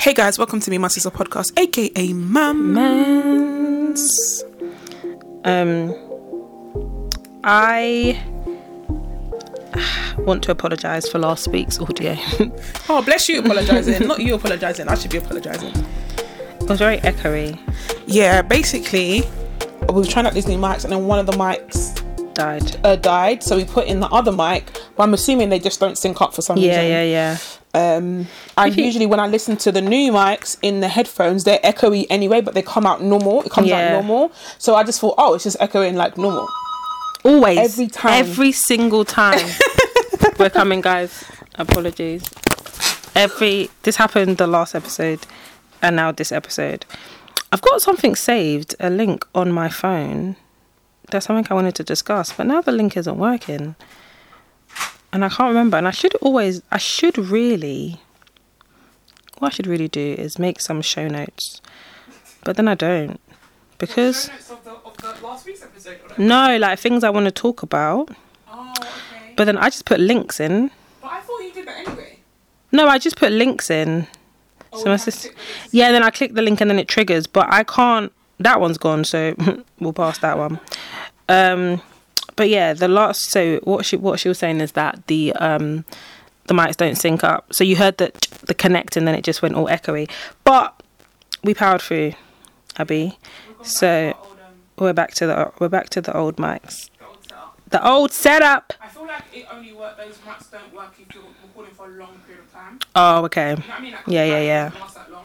Hey guys, welcome to Me My Sister podcast, aka Mum. Mans. Um, I want to apologise for last week's audio. Oh, bless you apologizing. Not you apologizing. I should be apologizing. It was very echoey. Yeah, basically, we were trying out these new mics, and then one of the mics Died. uh, died, so we put in the other mic. But I'm assuming they just don't sync up for some Yeah, reason. Yeah, yeah, yeah. Um, and you- usually when I listen to the new mics in the headphones, they're echoey anyway, but they come out normal. It comes Yeah. out normal. So I just thought, oh, it's just echoing like normal. Always. Every time. Every single time. We're coming, guys. Apologies. Every. This happened the last episode, and now this episode. I've got something saved, a link on my phone. There's something I wanted to discuss, but now the link isn't working. And I can't remember. And I should always, I should really, what I should really do is make some show notes. But then I don't. Because, Of the, of the episode. no, like things I want to talk about. Oh, okay. But then I just put links in. But I thought you did that anyway. No, I just put links in. So my sister, yeah, then I click the link and then it triggers, but I can't. That one's gone, so we'll pass that one. Um, but yeah, the last. So what she what she was saying is that the um the mics don't sync up. So you heard that the connect and then it just went all echoey. But we powered through, Abby. So we're back to the we're back to the old mics, the old setup. I feel like it only work. Those mics don't work if you're recording for a long period of time. Oh, okay. You know I mean? Like, Yeah, yeah, yeah. last that long.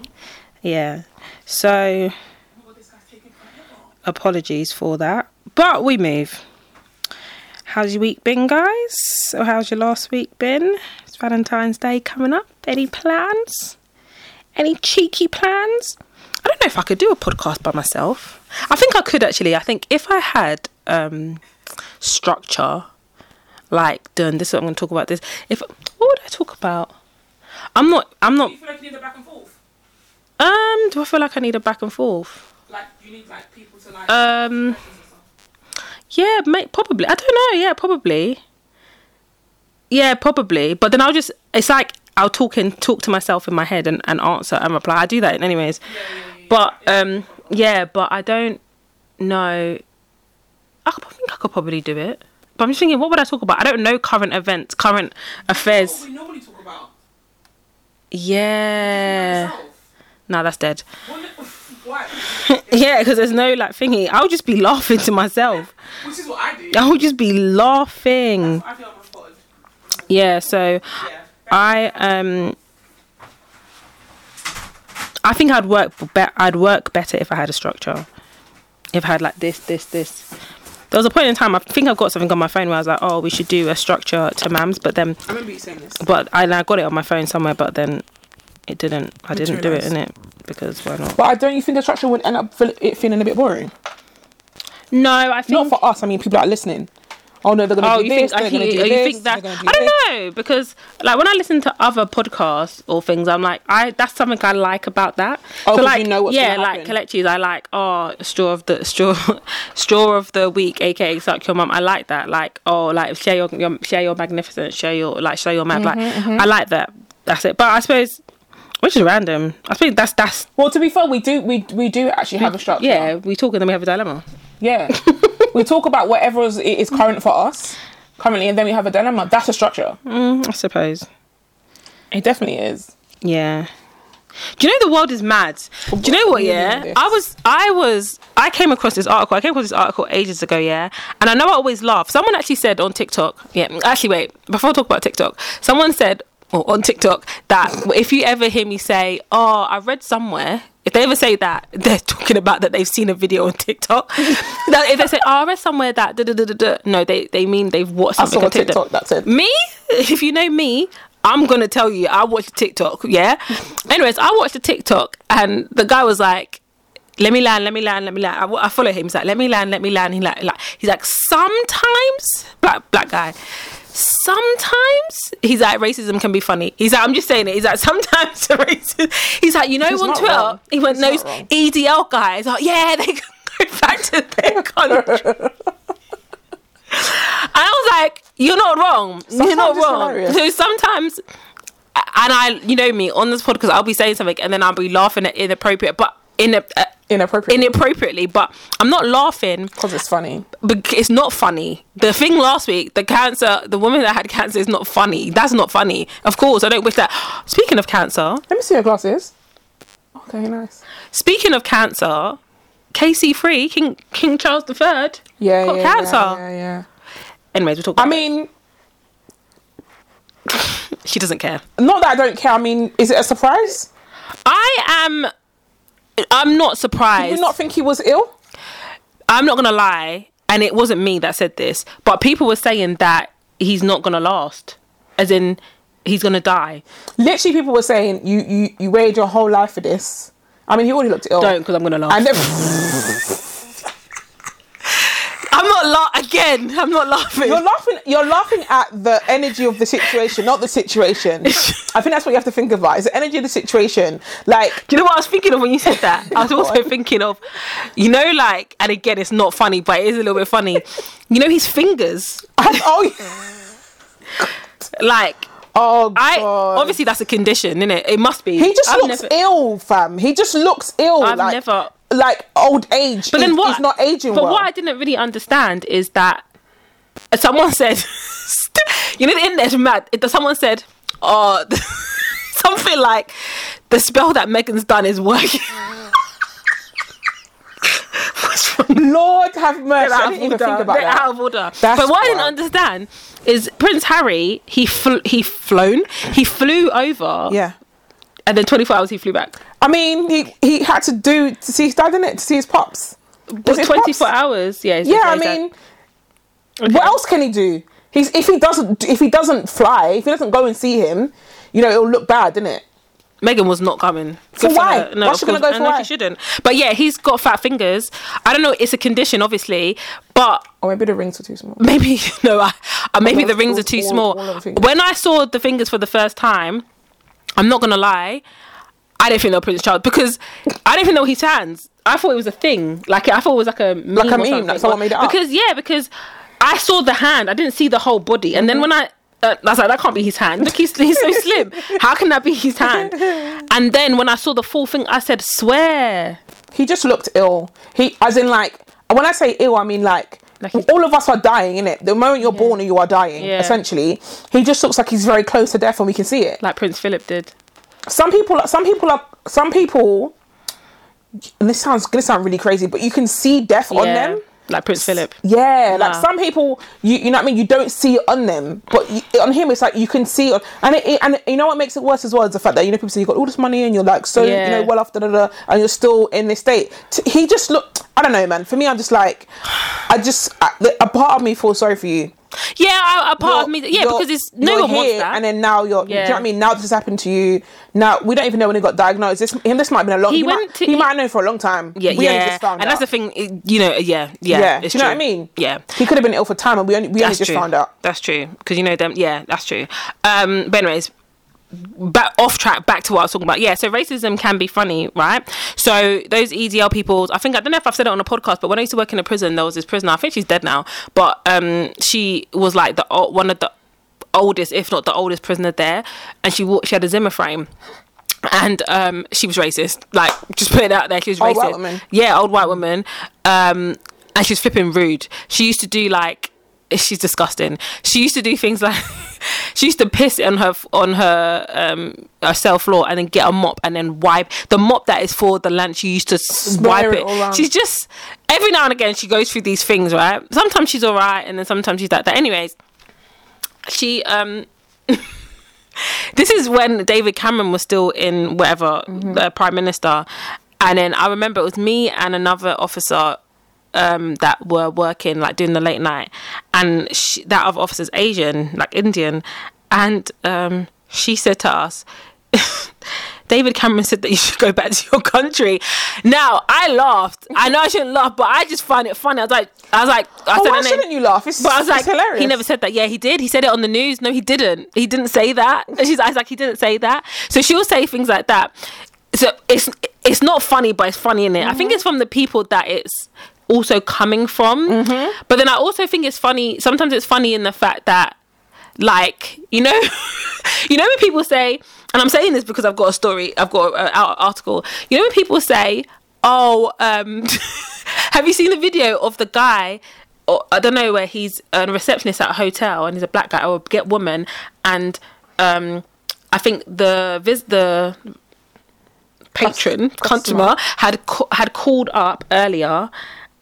Yeah. So this guy's taking forever. apologies for that. But we move. How's your week been, guys? Or how's your last week been? It's Valentine's Day coming up. Any plans? Any cheeky plans? I don't know if I could do a podcast by myself. I think I could actually. I think if I had um structure, like done this, is what I'm going to talk about this. If what would I talk about? I'm not. I'm not. Do you feel like you need a back and forth? Um. Do I feel like I need a back and forth? Like you need like people to like. Um. Questions or something? Yeah, mate, probably. I don't know. Yeah, probably. Yeah, probably. But then I'll just. It's like I'll talk and talk to myself in my head and, and answer and reply. I do that anyways. But um, yeah, but I don't know. I think I could probably do it. But I'm just thinking, what would I talk about? I don't know current events, current affairs. we normally talk about. Yeah. No, that's dead. Yeah, because there's no like thingy. I'll just be laughing to myself. Which is what I do. I'll just be laughing. I feel I'm a pod. Yeah. So. Yeah. I um I think I'd work be- I'd work better if I had a structure. If I had like this, this, this. There was a point in time I think I've got something on my phone where I was like, oh, we should do a structure to Mams, but then I remember you saying this. but I, I got it on my phone somewhere, but then it didn't. I didn't do it in it because why not? But I don't you think the structure would end up it feeling a bit boring? No, I think Not for us. I mean, people are listening. Oh no, they're gonna Oh, do you this. think? I they're think gonna do you this. think that? they're I gonna do this. don't know because, like, when I listen to other podcasts or things, I'm like, I that's something I like about that. Oh, 'cause like, you know what's yeah, like happen. collect cheese. I like oh straw of the straw straw of the week, aka suck your mum. I like that. Like oh, like share your, your share your magnificence, share your like share your mad. Like Mm-hmm, I like that. That's it. But I suppose. Which is random. I think that's that's Well, to be fair, we do we we do actually have a structure. yeah. We talk and then we have a dilemma. Yeah. we talk about whatever is, is current for us currently, and then we have a dilemma. That's a structure. Mm, I suppose. It definitely is. Yeah. Do you know the world is mad? Do you know what? What do you mean Yeah. I was, I was, I came across this article. I came across this article ages ago. Yeah, and I know I always laugh. Someone actually said on TikTok. Yeah, actually, wait. Before I talk about TikTok, someone said or on TikTok that if you ever hear me say, "Oh, I read somewhere," if they ever say that, they're talking about that they've seen a video on TikTok. that if they say, "Oh, I read somewhere that," da, da, da, da, da, no, they they mean they've watched something on TikTok. TikTok that said Me, if you know me, I'm gonna tell you. I watched TikTok. Yeah. Anyways, I watched the TikTok, and the guy was like, "Let me land, let me land, let me land." I, I follow him. He's like, "Let me land, let me land." He like, like he's like, sometimes black black guy. Sometimes he's like racism can be funny. He's like I'm just saying it. He's like sometimes racism. He's like you know He's on Twitter wrong. he went He's those. EDL guys. Like yeah they can go back to their country. I was like, you're not wrong. you're not wrong. hilarious. So sometimes and I, you know me, on this podcast, I'll be saying something and then I'll be laughing at inappropriate, but in a, uh, Inappropriate. inappropriately. But I'm not laughing Because it's funny. But it's not funny. The thing last week, the cancer, the woman that had cancer is not funny. That's not funny. Of course, I don't wish that. Speaking of cancer, Let me see your glasses. Okay, nice. speaking of cancer, KC3, King King Charles III, Yeah, got yeah, cancer. yeah, yeah, yeah. Anyways, we'll talk. I mean, she doesn't care. not that I don't care. I mean, is it a surprise? I am. I'm not Did surprised. you not think he was ill? I'm not gonna lie, and it wasn't me that said this, but people were saying that he's not gonna last, as in he's gonna die. Literally, people were saying you you you waited your whole life for this. I mean, he already looked ill. Don't, because I'm gonna laugh. I'm not la- again. I'm not laughing. you're laughing. You're laughing at the energy of the situation, not the situation. I think that's what you have to think about. Is the energy of the situation. Like, Do you know what I was thinking of when you said that? I was also thinking of, you know, like, and again, it's not funny, but it is a little bit funny. You know, his fingers, oh, yeah. like, oh god. I obviously that's a condition, isn't it? It must be. he just I've looks never- ill, fam. He just looks ill. I've like, never- like old age. But then He's- what? He's not aging But well. what I didn't really understand is that uh, someone said, you know, the internet's mad. It, someone said, oh, something like the spell that Meghan's done is working. Lord have mercy. I out didn't of even order. think about They're that. out of order. That's but what I didn't understand is Prince Harry. He fl- he flown. He flew over. Yeah. And then 24 hours he flew back. I mean, he he had to do to see his dad in it to see his pops. But Was it 24 hours. Yeah. Yeah, I mean, what else can he do? He's if he doesn't if he doesn't fly, if he doesn't go and see him, you know, it'll look bad, didn't it? Meghan was not coming. For why? her. No, Why's she gonna go for no, why? she shouldn't. But yeah, he's got fat fingers. I don't know. It's a condition, obviously, but Or maybe the rings were too small. maybe no. I, uh, maybe the rings are too all- small. all of the fingers. when I saw the fingers for the first time, I'm not gonna lie. I didn't think they were Prince Charles because I didn't think they were his hands. I thought it was a thing. Like I thought it was like a meme Like a meme, like someone made it up. Because yeah, because I saw the hand. I didn't see the whole body, and then when I. Uh, I was like, that can't be his hand. Look, he's, he's so slim. How can that be his hand? And then when I saw the full thing, I said, swear. He just looked ill. He, as in, like, when I say ill, I mean like. Like all of us are dying, innit? The moment you're born, you are dying. Yeah. Essentially, he just looks like he's very close to death, and we can see it. Like Prince Philip did. Some people some people are some people and this sounds gonna sound really crazy but you can see death on them. Like Prince Philip. yeah like some people you you know what I mean? You don't see it on them but you, on him it's like you can see it and it, it- and you know what makes it worse as well is the fact that you know people say you got all this money and you're like so Yeah. you know well off da, da, da, and you're still in this state. T- he just looked I don't know man. For me I'm just like I just I, a part of me feels sorry for you Yeah, a, a part of me. You're- Yeah, you're- because it's no you're one wants that. And then now you're, do you know Yeah. what I mean? Now this has happened to you. Now we don't even know when he got diagnosed. This him. This might have been a long. He He, went might, to- he he- might have known for a long time. yeah, we yeah. only just found and out. that's the thing. You know, yeah, yeah. Yeah, it's do you know what I mean? Yeah. he could have been ill for time, and we only we only just true. found out. That's true because you know them. Yeah, that's true. Um, but anyways, back off track. Back to what I was talking about. Yeah, so racism can be funny, right? So those EDL people, I think I don't know if I've said it on a podcast, but when I used to work in a prison, there was this prisoner. I think she's dead now, but um, she was like the one of the oldest, if not the oldest prisoner there, and she she had a Zimmer frame. And um, she was racist. Like, just put it out there, she was Old racist. white woman? Yeah, old white woman. Um, and she's flipping rude. She used to do like she's disgusting. She used to do things like she used to piss on her on her um her cell floor and then get a mop and then wipe the mop that is for the lunch. She used to Smear wipe it it. She's just every now and again she goes through these things, right? Sometimes she's all right and then sometimes she's like that. Anyways, she um this is when David Cameron was still in whatever the prime minister, and then I remember it was me and another officer um, that were working like doing the late night, and she, that other officer's Asian, like Indian, and um, she said to us. David Cameron said that you should go back to your country. Now I laughed. I know I shouldn't laugh, but I just find it funny. I was like, I was like, I Oh, said why shouldn't you laugh? It's, But I was like, hilarious. he never said that. Yeah, he did. He said it on the news. No, he didn't. He didn't say that. And she's I was like, he didn't say that. So she'll say things like that. So it's it's not funny, but it's funny in it. I think Mm-hmm. it's from the people that it's also coming from. Mm-hmm. But then I also think it's funny. Sometimes it's funny in the fact that, like, you know, you know when people say and I'm saying this because I've got a story, I've got an article. You know when people say, "Oh, um, have you seen the video of the guy?" Or, I don't know where he's a receptionist at a hotel and he's a black guy or a get woman, and um, I think the vis the patron customer. customer had ca- had called up earlier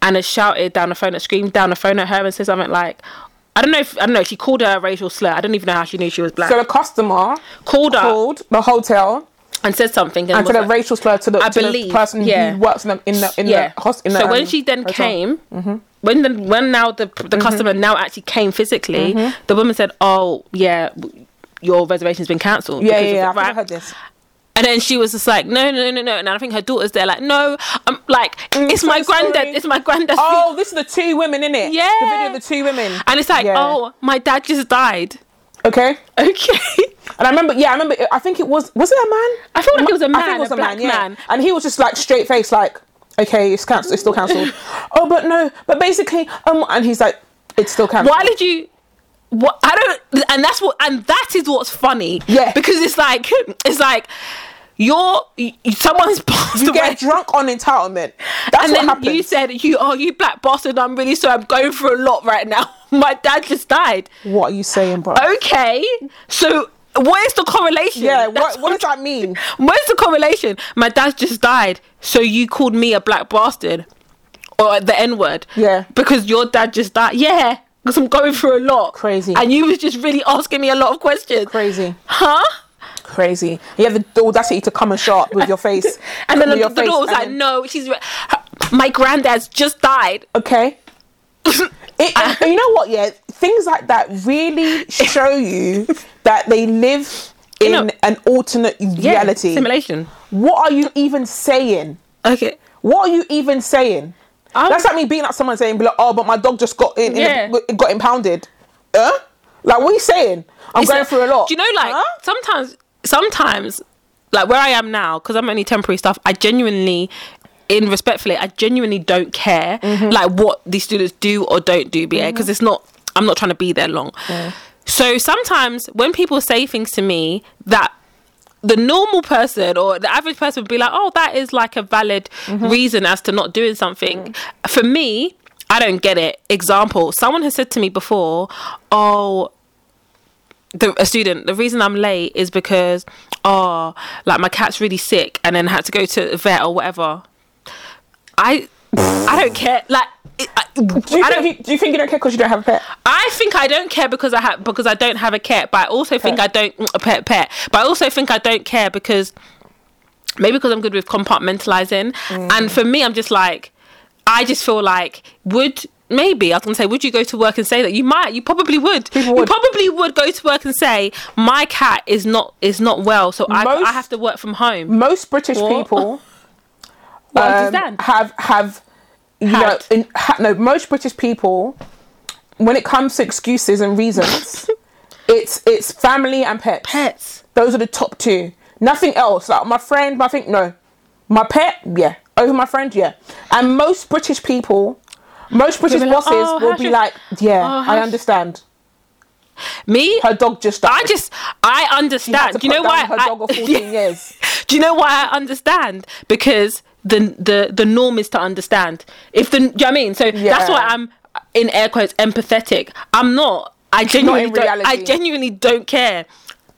and had shouted down the phone, had screamed down the phone at her and said something like, I don't know if I don't know. She called her a racial slur. I don't even know how she knew she was black. So the customer called her called the hotel and said something and, and said a racial slur to the, I to the person yeah. who works in the in the in yeah. the, hos- in the so when um, she then hotel. came, Mm-hmm. when the when now the the customer now actually came physically, Mm-hmm. the woman said, "Oh yeah, your reservation's been cancelled." yeah, yeah, yeah. I've heard this. And then she was just like, "No, no, no, no." And I think her daughter's there, like, "No, I'm like, it's so my granddad. sorry." It's my granddad. Oh, this is the two women in it. Yeah. the video of the two women. And it's like, Yeah. "Oh, my dad just died." Okay. Okay. And I remember, yeah, I remember. I think it was was it a man? I feel like it was a man, I think it was a a, man, yeah. man. And he was just like straight face, like, okay, it's cancelled. It's still cancelled. oh, but no, but basically, um, and he's like, it's still cancelled. Why did you? What I don't, and that's what, and that is what's funny. Yeah. because it's like, it's like you're someone's passed you away. get drunk on entitlement? That's and what then happens. you said, "You oh, you black bastard! I'm really sorry. I'm going through a lot right now. My dad just died." what are you saying, bro? Okay, so what is the correlation? yeah, what, what does that mean? Where's the correlation? My dad just died, so you called me a black bastard or the N word. Yeah. Because your dad just died. Yeah. Because I'm going through a lot. Crazy. And you was just really asking me a lot of questions. Crazy, Huh? crazy. You have the audacity to come and show up with your face, And then the, the face, daughter was like, then- no, she's. re- her- my granddad's just died. Okay. It, and you know what? Yeah, things like that really show you that they live in know- an alternate reality. Simulation. What are you even saying? Okay. What are you even saying? I'm- That's like me being up someone saying, like, "Oh, but my dog just got in, in Yeah. a, got impounded." Huh? Like, what are you saying? I'm It's going through a lot. Do you know, like Huh? sometimes, sometimes, like where I am now, because I'm only temporary stuff. I genuinely, in respectfully, I genuinely don't care Mm-hmm. like what these students do or don't do, BA, because it's not. I'm not trying to be there long. So sometimes when people say things to me that the normal person or the average person would be like, oh, that is like a valid Mm-hmm. reason as to not doing something. Mm. For me, I don't get it. Example, someone has said to me before, oh, the, a student, the reason I'm late is because, oh, like my cat's really sick and then had to go to a vet or whatever. I, I don't care. Like, it, I, do you, I don't. think you, do you think you don't care because you don't have a pet? I think I don't care because I have because I don't have a cat, but I also think I don't a pet pet. But I also think I don't care because maybe because I'm good with compartmentalizing, Mm. and for me, I'm just like I just feel like would maybe I was gonna say would you go to work and say that you might you probably would People you probably would go to work and say my cat is not is not well so I, Most- I have to work from home. Most British What? people I um, have have you know in, ha, no most British people when it comes to excuses and reasons it's it's family and pets. Pets. Those are the top two. Nothing else. Like my friend, I think no. My pet, yeah. Over my friend, yeah. And most British people, most British like, bosses "Oh, will be like, yeah, oh, I understand. Me, Her dog just died. I just I understand. Do you know why her I- dog of 14 years. Do you know why I understand? Because the the the norm is to understand. If the do you know what I mean? So Yeah. that's why I'm in air quotes empathetic. I'm not. I genuinely in don't. I genuinely don't care.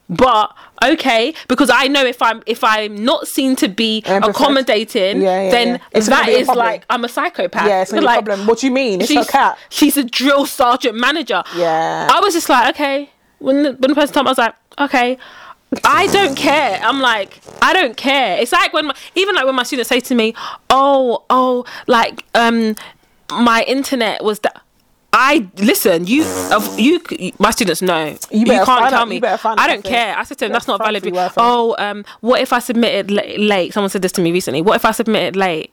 But okay, because I know if I'm if I'm not seen to be accommodating, Yeah, yeah, then yeah. That is like I'm a psychopath. Yeah, it's a like, problem. What do you mean? It's she's, cat. She's a drill sergeant manager. Yeah. I was just like, okay. When the, when the person told me, I was like, okay. I don't care. I'm like, I don't care. It's like when my, even like when my students say to me, "Oh, oh, like um, my internet was that." I listen. You, you, my students know. You, better can't tell out- me. you I don't care. I said to them, that's not valid. Oh, um, what if I submitted late? Someone said this to me recently. What if I submitted late?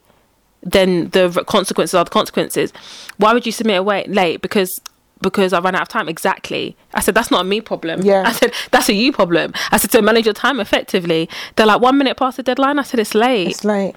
Then the consequences are the consequences. Why would you submit away late? Because because I ran out of time. Exactly. I said, that's not a me problem. Yeah. I said, that's a you problem. I said, to manage your time effectively. They're like, one minute past the deadline. I said, it's late. It's like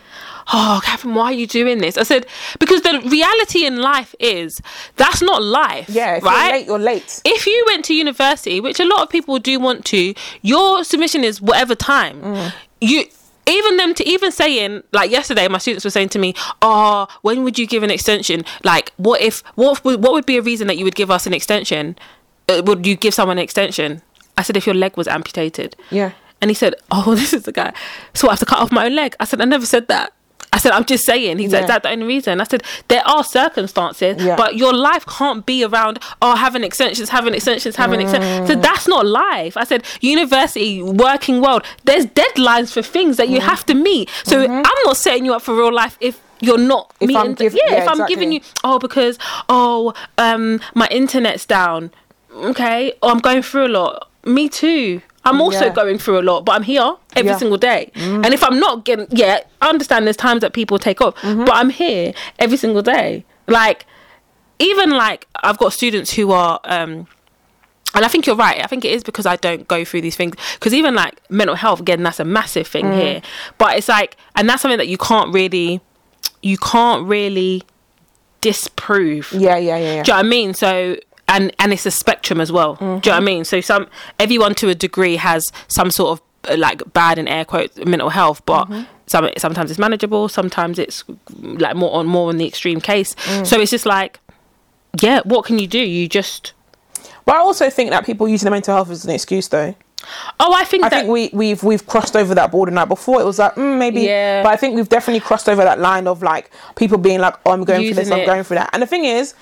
oh, Catherine, why are you doing this? I said, because the reality in life is that's not life. yeah, if right? you're late, you're late. if you went to university, which a lot of people do want to, your submission is whatever time. Mm. You even them to even saying like yesterday, my students were saying to me, "Oh, when would you give an extension? Like, what if what would what would be a reason that you would give us an extension? Uh, would you give someone an extension?" I said, "If your leg was amputated." Yeah. And he said, "Oh, this is the guy. So I have to cut off my own leg." I said, "I never said that." I said, "I'm just saying." He's Yeah. like, "That's the only reason." I said, "There are circumstances, Yeah. but your life can't be around oh having extensions, having extensions, having extensions." Mm. So that's not life. I said, "University, working world. There's deadlines for things that you Mm-hmm. have to meet. So I'm not setting you up for real life if." You're not If meeting. I'm giv- yeah, yeah, if I'm giving you oh because oh um my internet's down, okay, or I'm going through a lot. Me too. I'm also Yeah. going through a lot, but I'm here every Yeah. single day. And if I'm not getting, yeah, I understand there's times that people take off, Mm-hmm. but I'm here every single day. Like, even like I've got students who are, um, and I think you're right. I think it is because I don't go through these things. Because even like mental health, again, that's a massive thing Mm. here. But it's like, and that's something that you can't really, you can't really disprove. Yeah, yeah, yeah, yeah. Do you know what I mean? So and and it's a spectrum as well. Do you know what I mean? So some everyone to a degree has some sort of uh, like bad in air quotes mental health, but some sometimes it's manageable, sometimes it's like more on more on the extreme case. So it's just like, yeah, what can you do? You just But I also think that people using the mental health as an excuse, though. oh, I think I that think we we've we've crossed over that border now. Before it was like mm, maybe, Yeah. but I think we've definitely crossed over that line of like people being like, "Oh, I'm going through this, Using I'm. Mm. going through that." And the thing is,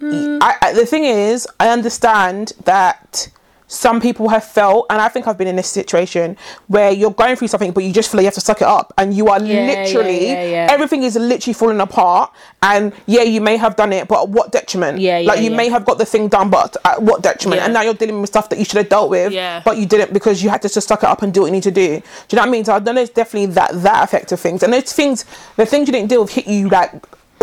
I, I the thing is, I understand that some people have felt, and I think I've been in this situation where you're going through something, but you just feel like you have to suck it up, and you are Yeah, literally yeah, yeah. everything is literally falling apart. And yeah, you may have done it, but at what detriment? Yeah, yeah, like you may have got the thing done, but at what detriment? And now you're dealing with stuff that you should have dealt with, Yeah. but you didn't because you had to just suck it up and do what you need to do. Do you know what I mean? So I know there's definitely that that effect of things, and those things, the things you didn't deal with hit you like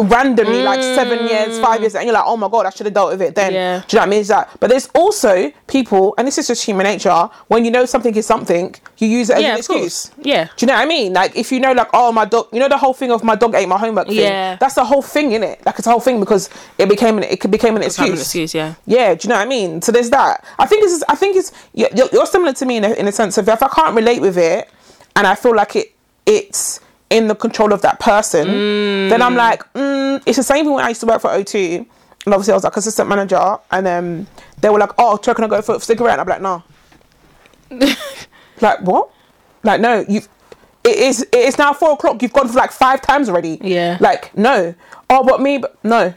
randomly, like seven years, five years, and you're like, oh my god, I should have dealt with it then. Mm. Yeah. Do you know what I mean? It's that. But there's also people, and this is just human nature. When you know something is something, you use it as yeah, an of course. excuse. yeah. Do you know what I mean? Like if you know, like, oh my dog, you know the whole thing of my dog ate my homework thing. Yeah. that's the whole thing in it. Like it's a whole thing because it became an it became an excuse. an excuse, yeah. Yeah, do you know what I mean? So there's that. I think it's. I think it's. You're, you're you're similar to me in a, in a sense of if I can't relate with it, and I feel like it, it's in the control of that person, then I'm like, mm, it's the same thing when I used to work for O2, and obviously I was like assistant manager, and um, they were like, oh, so can I go for a cigarette? And I'm like, no. like what? Like no, you. It is. It is now four o'clock. You've gone for like five times already. Yeah. Like no. Oh, but me. But no.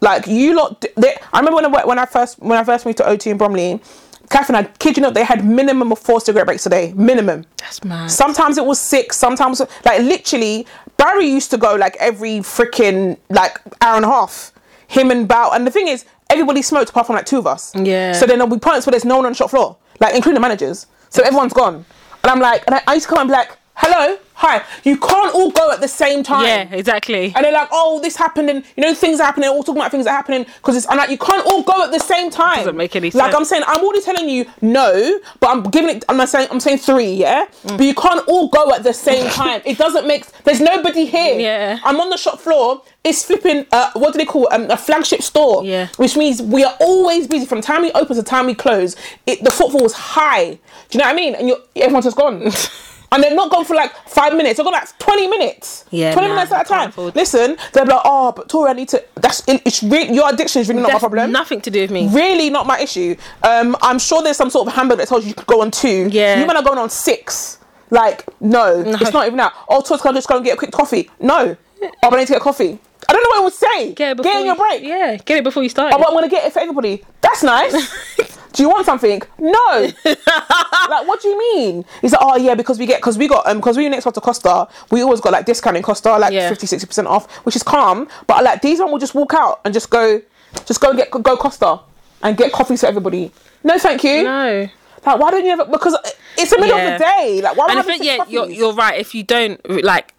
Like you lot. They, I remember when I went- when I first when I first moved to O2 in Bromley. Catherine, I kid you not, they had minimum of four cigarette breaks a day. Minimum. That's mad. Sometimes it was six. Sometimes like literally, Barry used to go like every freaking like hour and a half. Him and Bow. And the thing is, everybody smoked apart from like two of us. Yeah. So then there'll be points where there's no one on the shop floor, like including the managers. So everyone's gone. And I'm like, and I, I used to come and be like, hello, hi. You can't all go at the same time. yeah, exactly. And they're like, oh, this happened, and you know, things are happening. All talking about things that are happening because it's. I'm like, you can't all go at the same time. Doesn't make any sense. Like. I'm saying, I'm already telling you no, but I'm giving it. I'm not saying. I'm saying three, yeah. Mm. But you can't all go at the same time. it doesn't make. There's nobody here. Yeah. I'm on the shop floor. It's flipping. Uh, what do they call it? um, a flagship store? Yeah. Which means we are always busy from time we open to time we close. It the footfall is high. Do you know what I mean? And you're, everyone's just gone. And they're not gone for like five minutes. They're gone like twenty minutes. Yeah, twenty nah, minutes at a time. afford- Listen, they're like, oh, but Tori, I need to. That's it's really your addiction is really not my problem. nothing to do with me. Really not my issue. Um, I'm sure there's some sort of handbook that tells you you could go on two. Yeah. You might have going on six. Like, no, it's not even that. Oh, Tori, can I just go and get a quick coffee? No. Oh, but I need to get a coffee. I don't know what I would say. Get it before in your you- break. Yeah, get it before you start. Oh, but I'm gonna get it for everybody. That's nice. do you want something? No. like, what do you mean? He's like, oh yeah, because we get because we got um because we next door to Costa, we always got like discount in Costa, like Yeah. 50 60 percent off, which is calm. But like these one will just walk out and just go, just go and get go Costa and get coffees for everybody. No, thank you. no. Like, why don't you ever? Because it's the middle Yeah. of the day. Like, why? And I having think six yeah, you're you're right. If you don't like,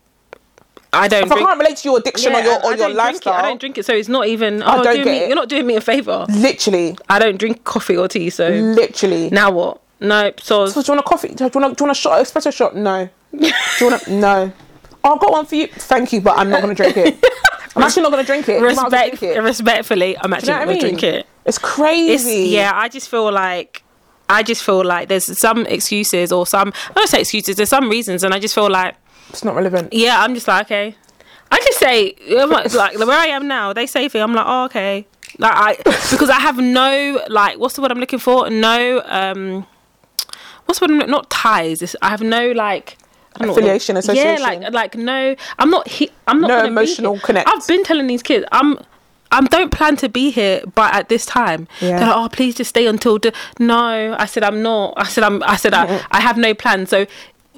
I don't If I can't relate to your addiction or your I- or I your don't drink it. lifestyle, I don't drink it, so it's not even. Oh, don't doing get me, it. you're not doing me a favor. literally, I don't drink coffee or tea, so literally. now what? No, so So do you want a coffee? Do you want a, do you want a shot, espresso shot? No. Do you want a, no. Oh, I've got one for you. Thank you, but I'm not going to drink it. I'm actually not going to drink it. You might as respect, drink it. respectfully, I'm actually not gonna mean? drink it. It's It's crazy. yeah. I just feel like I just feel like there's some excuses or some I don't say excuses. There's some reasons, and I just feel like It's not relevant. yeah. I'm just like okay. I just say like like, where I am now. They say thing. I'm like oh okay. Like I because I have no like what's the word I'm looking for? No um what's the word? I'm, not ties. It's, I have no like. I don't know what the- Affiliation, Yeah, like like no, I'm not. He, I'm not. No emotional connect. I've been telling these kids, I'm. I don't plan to be here, but at this time, Yeah. they're like, "Oh, please just stay until." No, I said I'm not. I said I'm. I said I, I have no plan. So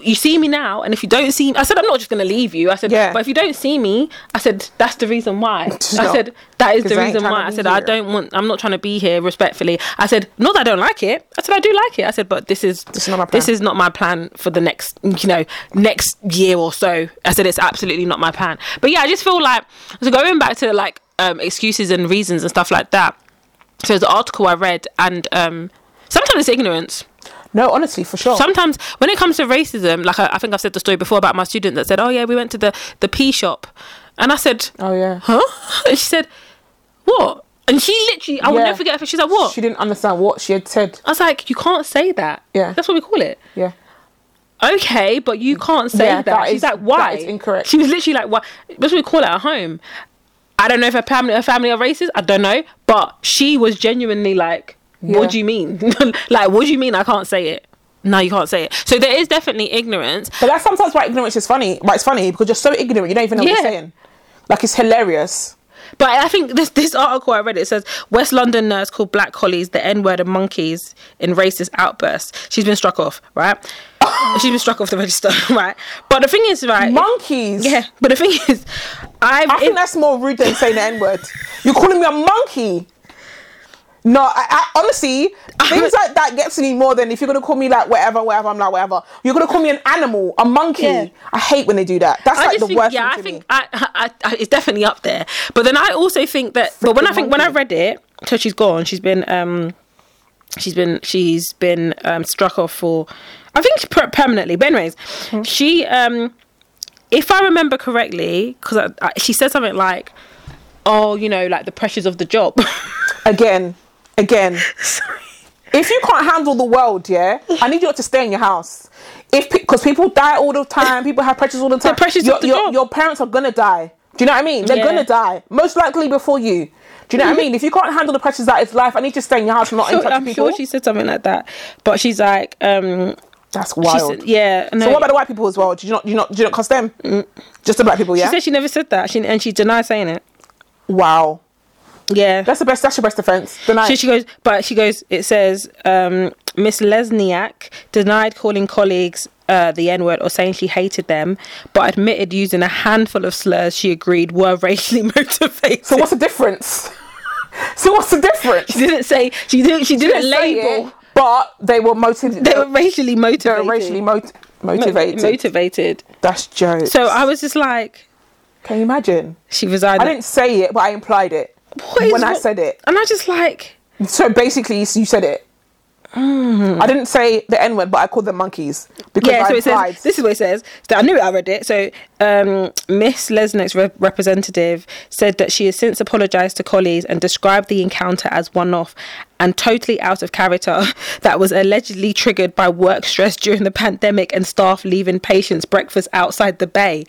you see me now, and if you don't see, me, I said I'm not just gonna leave you. I said, Yeah. but if you don't see me, I said that's the reason why. I said that is the reason why. I said I don't want. I'm not trying to be here respectfully. I said not that I don't like it. I said I do like it. I said, but this is This is not my plan, this is not my plan for the next you know next year or so. I said it's absolutely not my plan. But yeah, I just feel like so going back to like um, excuses and reasons and stuff like that. So there's an article I read, and um, sometimes it's ignorance. No, honestly, for sure. Sometimes when it comes to racism, like I, I think I've said the story before about my student that said, "Oh yeah, we went to the the pea shop," and I said, oh yeah. "Huh?" And she said, "What?" And she literally, I will never forget her. She's like, "What?" She didn't understand what she had said. I was like, "You can't say that." Yeah. that's what we call it. Yeah. okay, but you can't say Yeah, that. that She's is- like, why? that is incorrect. She was literally like, what? That's what we call it at home. I don't know if her family, her family are racist. I don't know, but she was genuinely like, Yeah. what do you mean? like, what do you mean I can't say it? No, you can't say it. So there is definitely ignorance. But that's sometimes why ignorance is funny. Why it's funny because you're so ignorant, you don't even know what you're saying. Like it's hilarious. But I think this this article I read it says West London nurse called black collies the N word and monkeys in racist outbursts. She's been struck off, right? She's been struck off the register, right? But the thing is, right? Monkeys. Yeah, but the thing is, I've I think that's more rude than saying the N word. You're calling me a monkey. No, I, I, honestly, things like that gets me more than if you're gonna call me like whatever, whatever. I'm like whatever. You're gonna call me an animal, a monkey. Yeah. I hate when they do that. That's I like the think, worst yeah, I think. I, I, I, it's definitely up there. But then I also think that, but when I think when I read it, so she's gone. She's been, um, she's been, she's been um, struck off for, I think per- permanently. But anyways, Hmm. she, um, if I remember correctly, because I, I, she said something like, "Oh, you know, like the pressures of the job." Again, again. If you can't handle the world, yeah, I need you to stay in your house. If because people die all the time, people have pressures all the time. The pressures your, your, your parents are gonna die. Do you know what I mean? They're Yeah. gonna die most likely before you. Do you know what I mean? If you can't handle the pressures that is life, I need you to stay in your house and not in touch with I'm people. sure she said something like that. But she's like, um, That's wild. said, yeah. No, So what about the white people as well? Do you not do you not do you not cuss them? Just the black people, yeah. she said she never said that. She and she denied saying it. wow, Yeah. that's the best. That's your best defense. Deny. So she goes, but she goes. It says um, Miss Lesniak denied calling colleagues uh, the N word or saying she hated them, but admitted using a handful of slurs she agreed were racially motivated. so what's the difference? so what's the difference? she didn't say she didn't. She didn't, Didn't label. it, but they were motivated. They were racially They motivated. were racially mot- Mo- motivated. motivated. That's jokes. So I was just like, Can you imagine? she was either. I didn't say it, but I implied it What when I what- said it. and I just like. So basically, you said it. I didn't say the N word, but I called them monkeys because yeah, I so implied. says this is what it says. So I knew it. I read it. So um, Miss Lesnick's re- representative said that she has since apologised to colleagues and described the encounter as one-off and totally out of character. That was allegedly triggered by work stress during the pandemic and staff leaving patients breakfast outside the bay.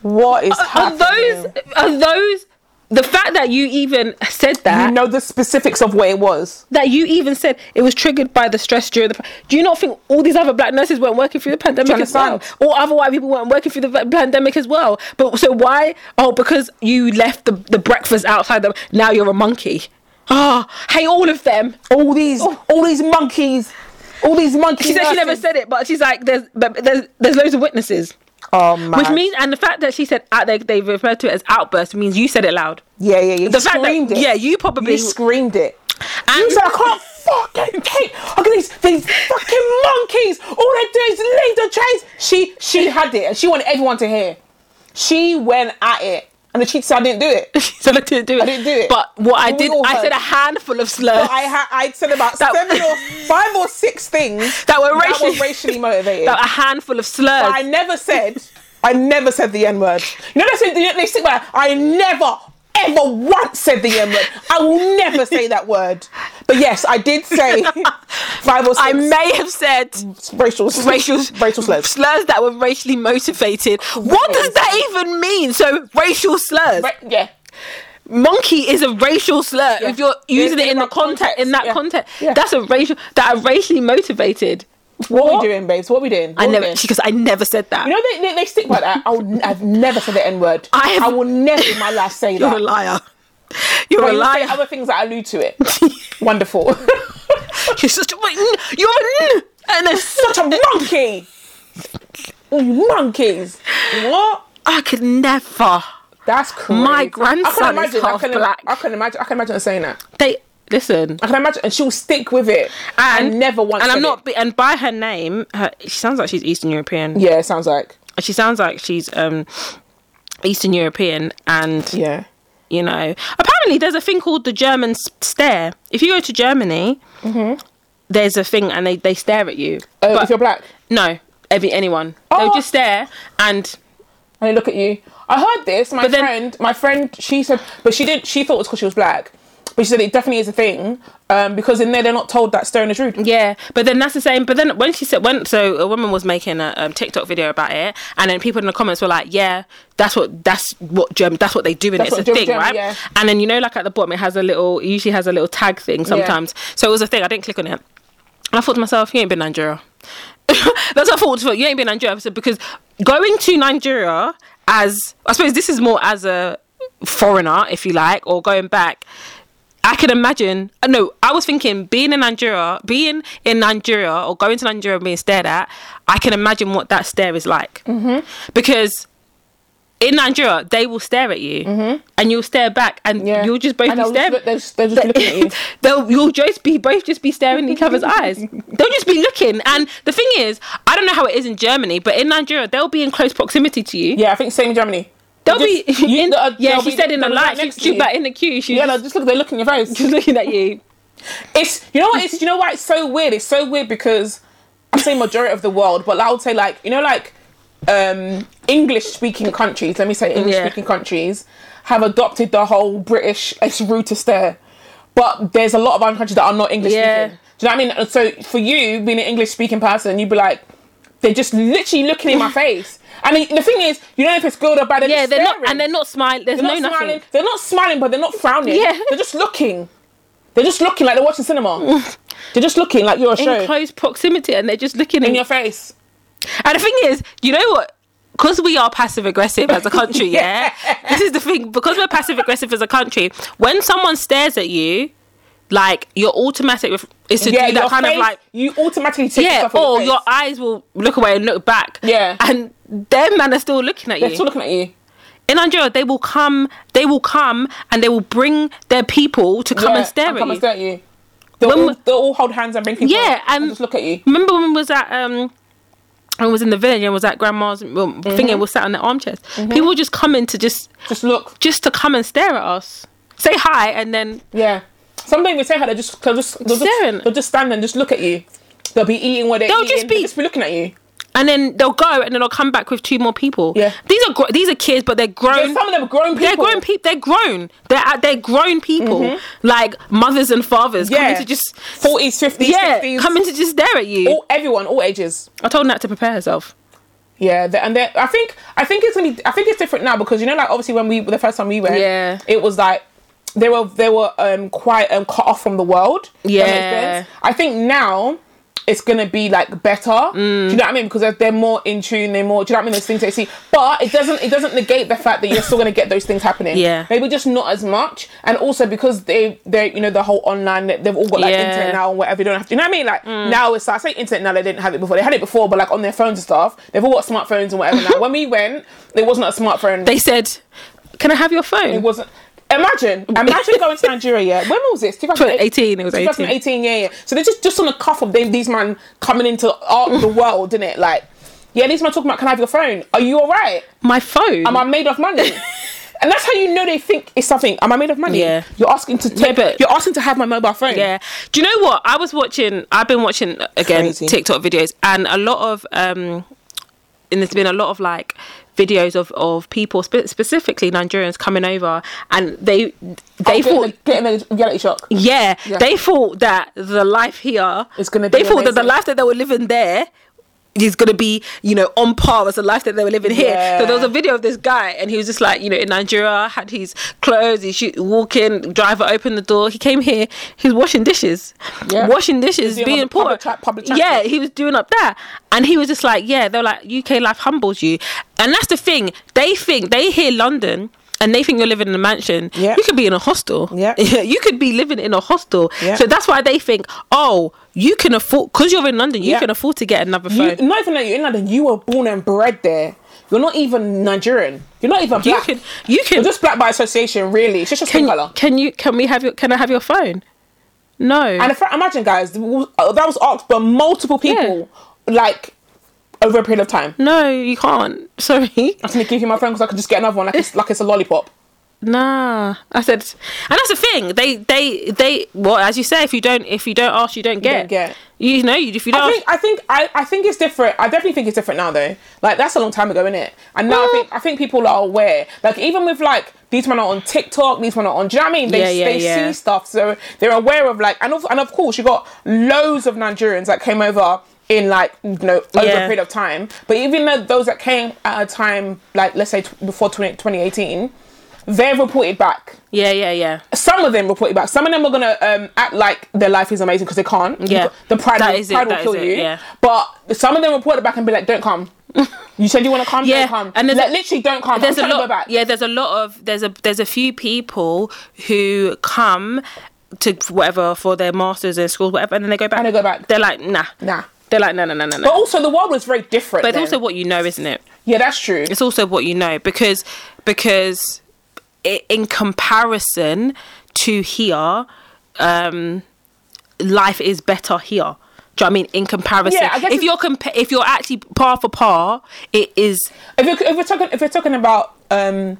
what is Are happening? those? Are those? The fact that you even said that. you know the specifics of what it was. that you even said it was triggered by the stress during the. Do you not think all these other black nurses weren't working through the pandemic as well? All other white people weren't working through the pandemic as well. But so why? Oh, because you left the the breakfast outside. The, now you're a monkey. Ah, hey, all of them. All these, all these monkeys, all these monkeys. Oh. She said she never said it, but she's like, there's but there's there's loads of witnesses, Oh which means and the fact that she said out they they referred to it as outburst means you said it loud. yeah, yeah, yeah. You The fact that it. yeah, you probably You screamed it. and You said I can't fucking take. Look at these these fucking monkeys. All they do is leave the trains. She she had it, and she wanted everyone to hear. she went at it, and the cheat said I didn't do it. so I didn't do it. I didn't do it. But what I did, I said a handful of slurs. I had I said about That- seven or five or six things That were that racially- were racially motivated. That a handful of slurs. I never said. I never said the N word. You know they say they stick by. I never ever once said the N word. I will never say that word. But yes, I did say five or six I may have said racial racial racial slurs. slurs that were racially motivated. What does that even mean? So racial slurs. Ra- yeah. Monkey is a racial slur. If you're using In- it in, in the that context, in that context, context, yeah. Yeah. that's a racial that are racially motivated. What, are we doing, babes? What are we doing? I What we never doing? because I never said that. You know they, they, they stick by that. I'll, I've never said the N word. I have- I will never in my life say that. You're a liar. You're But a liar. other things that allude to it. Wonderful. You're such a you're a and then Such a monkey. Oh, you monkeys. What? I could never. That's crazy. My I grandson can is imagine. half I can, black. I can imagine. I can imagine her saying that. They listen. I can imagine, and she'll stick with it. And, never once. And I'm not. it. And by her name, her, she sounds like she's Eastern European. Yeah, it sounds like. She sounds like she's um Eastern European, and Yeah. you know, apparently there's a thing called the German stare. If you go to Germany, there's a thing, and they they stare at you. Uh, But- if you're black, no, every anyone. Oh. They'll just stare, and and they look at you. I heard this. My then- friend, my friend, she said, but she didn't. She thought it was because she was black. But she said it definitely is a thing um, because in there they're not told that staring is rude. Yeah, but then that's the same. But then when she said when, so a woman was making a um, TikTok video about it, and then people in the comments were like, "Yeah, that's what that's what German that's what they do, and That's it's a thing, right?" yeah. And then you know, like at the bottom, it has a little, it usually has a little tag thing sometimes. So it was a thing. I didn't click on it. I thought to myself, "You ain't been Nigeria." that's what I thought. You ain't been Nigeria. So because going to Nigeria as I suppose this is more as a foreigner, if you like, or going back. I can imagine. uh, No, I was thinking being in Nigeria, being in Nigeria, or going to Nigeria and being stared at. I can imagine what that stare is like, mm-hmm. because in Nigeria they will stare at you, and you'll stare back, and Yeah. you'll just both And be staring. they're, they're just looking at you. They'll, you'll just be both just be staring in each other's eyes. They'll just be looking, and the thing is, I don't know how it is in Germany, but in Nigeria they'll be in close proximity to you. Yeah, I think same in Germany. They'll Just- be you- in, uh, yeah. they'll She be- said in the light, right she, next to you. back in the queue. She Yeah, was no, just look. They look in your face. just looking at you. It's you know what it's you know why it's so weird. It's so weird because I say majority of the world, but I would say like you know like um English speaking countries. Let me say English speaking countries have adopted the whole British it's rude to stare, but there's a lot of other countries that are not English Yeah. speaking. Do you know what I mean? So for you being an English speaking person, you'd be like. They're just literally looking in my face, and the the thing is, you know if it's good or bad. They're Yeah, they're not, and they're not smiling. There's They're no not nothing. smiling. They're not smiling, but they're not frowning. Yeah. They're just looking. They're just looking like they're watching cinema. they're just looking like you're a show in close proximity, and they're just looking in in your face. And the thing is, you know what? Because we are passive aggressive as a country, yeah. This is the thing. Because we're passive aggressive as a country, when someone stares at you, like your automatic ref- is to Yeah, do that kind face, of like you automatically take yeah, or your, your eyes will look away and look back. Yeah. and them man are still looking at They're you. still looking at you. In Nigeria, they will come. They will come and they will bring their people to come Yeah, and stare and at come you. and stare at you. They'll, When all, they'll all hold hands and bring people. Yeah, and and- just look at you. Remember when we was at um I was in the village and was at grandma's well, Mm-hmm. thing and was sat on the armchairs. People were just coming to just Just look. just to come and stare at us. Say hi and then Yeah. Some don't even say hi. They just they'll just they'll Staring. just, they'll just stand and just look at you. They'll be eating what they're They'll eating. just be- They'll just be looking at you. and then they'll go and then they'll come back with two more people. Yeah. These are gr- these are kids but they're grown. There's some of them are grown people. they're grown people. They're grown. They're uh, they're grown people, like mothers and fathers Mm-hmm. Yeah. coming to just Forties, fifties, yeah, sixties. coming to just stare at you. all everyone, all ages. I told Nat to prepare herself. Yeah, the, and they I think I think it's gonna be, I think it's different now because you know like obviously when we the first time we went, Yeah. it was like they were they were um quite um cut off from the world. Does that make Yeah. I think now it's gonna be like better. Mm. Do you know what I mean? Because they're, more in tune. They're more. Do you know what I mean? Those things they see, but it doesn't. It doesn't negate the fact that you're still gonna get those things happening. Yeah. maybe just not as much. And also because they they you know the whole online they- they've all got like Yeah. Mm. internet now and whatever. You don't have to. You know what I mean? Like now it's I say internet now. They didn't have it before. They had it before, but like on their phones and stuff. They've all got smartphones and whatever. now when we went, there wasn't a smartphone. They said, "Can I have your phone?" it wasn't. Imagine, imagine going to Nigeria. Yeah, when was this? 2018, it was 18. 2018. Yeah, yeah. So they're just just on the cuff of them, these man coming into art the world, didn't it? Like, Yeah, these men talking about can I have your phone? Are you alright? My phone. Am I made of money? and that's how you know they think it's something. Am I made of money? Yeah. You're asking to take, but- you're asking to have my mobile phone. Yeah. Do you know what? I was watching. I've been watching again Crazy. TikTok videos, and a lot of um, and there's been a lot of like videos of of people spe- specifically Nigerians coming over, and they they They thought. getting a reality shock. Yeah, Yeah. they thought that the life here It's gonna be They thought that the life that they were living there is gonna be, you know, on par as the life that they were living here. So there was a video of this guy, and he was just like, you know, in Nigeria, had his clothes, he shoot, walking, driver opened the door. He came here, he was washing dishes, Yeah. washing dishes, being poor. public tra- public yeah, he was doing up that, and he was just like, yeah, they're like UK life humbles you, and that's the thing. They think they hear London. And they think you're living in a mansion. Yeah. You could be in a hostel. Yeah. you could be living in a hostel. Yeah. So that's why they think, oh, you can afford because you're in London. You Yeah. can afford to get another You, phone. not even that you're in London. You were born and bred there. You're not even Nigerian. You're not even You black. can. You can. You're just black by association. Really, it's just your skin can, color. can you? Can we have your? Can I have your phone? No. And if, imagine, guys, that was asked by multiple people, like over a period of time. no, you can't. Sorry. I'm gonna give you my phone because I could just get another one, like it's like it's a lollipop. Nah. I said, and that's the thing. They, they, they. Well, as you say, if you don't, if you don't ask, you don't get. don't get. You know, you- if you don't. I think I think I, I think it's different. I definitely think it's different now though. Like that's a long time ago, isn't it? And now I Mm. think I think people are aware. Like even with like these men are on TikTok, these men are on. Do you know what I mean? They Yeah, yeah, they yeah. see stuff, so they're aware of like and of, and of course you got loads of Nigerians that came over in like you know over Yeah. a period of time. But even though those that came at a time like let's say t- before 20, 2018, they've reported back yeah, yeah, yeah. some of them reported back. Some of them are gonna um, act like their life is amazing because they can't. Yeah. the pride, That will, pride will that is kill it, you. yeah. But some of them reported back and be like, "Don't come." you said you want to come. Yeah, don't come. and there's like, literally don't come. There's I'm a lot. Yeah, there's a lot of there's a there's a few people who come to whatever for their masters in schools, whatever, and then they go back. And they go back. They're like, nah, Nah. They're like, no, no, no, no, But also, the world was very different. But it's then. also what you know, isn't it? yeah, that's true. it's also what you know because because in comparison to here um life is better here do you know what I mean in comparison? Yeah, I guess if you're compa- if you're actually par for par, it is If you're, if we're talking, if we're talking about um,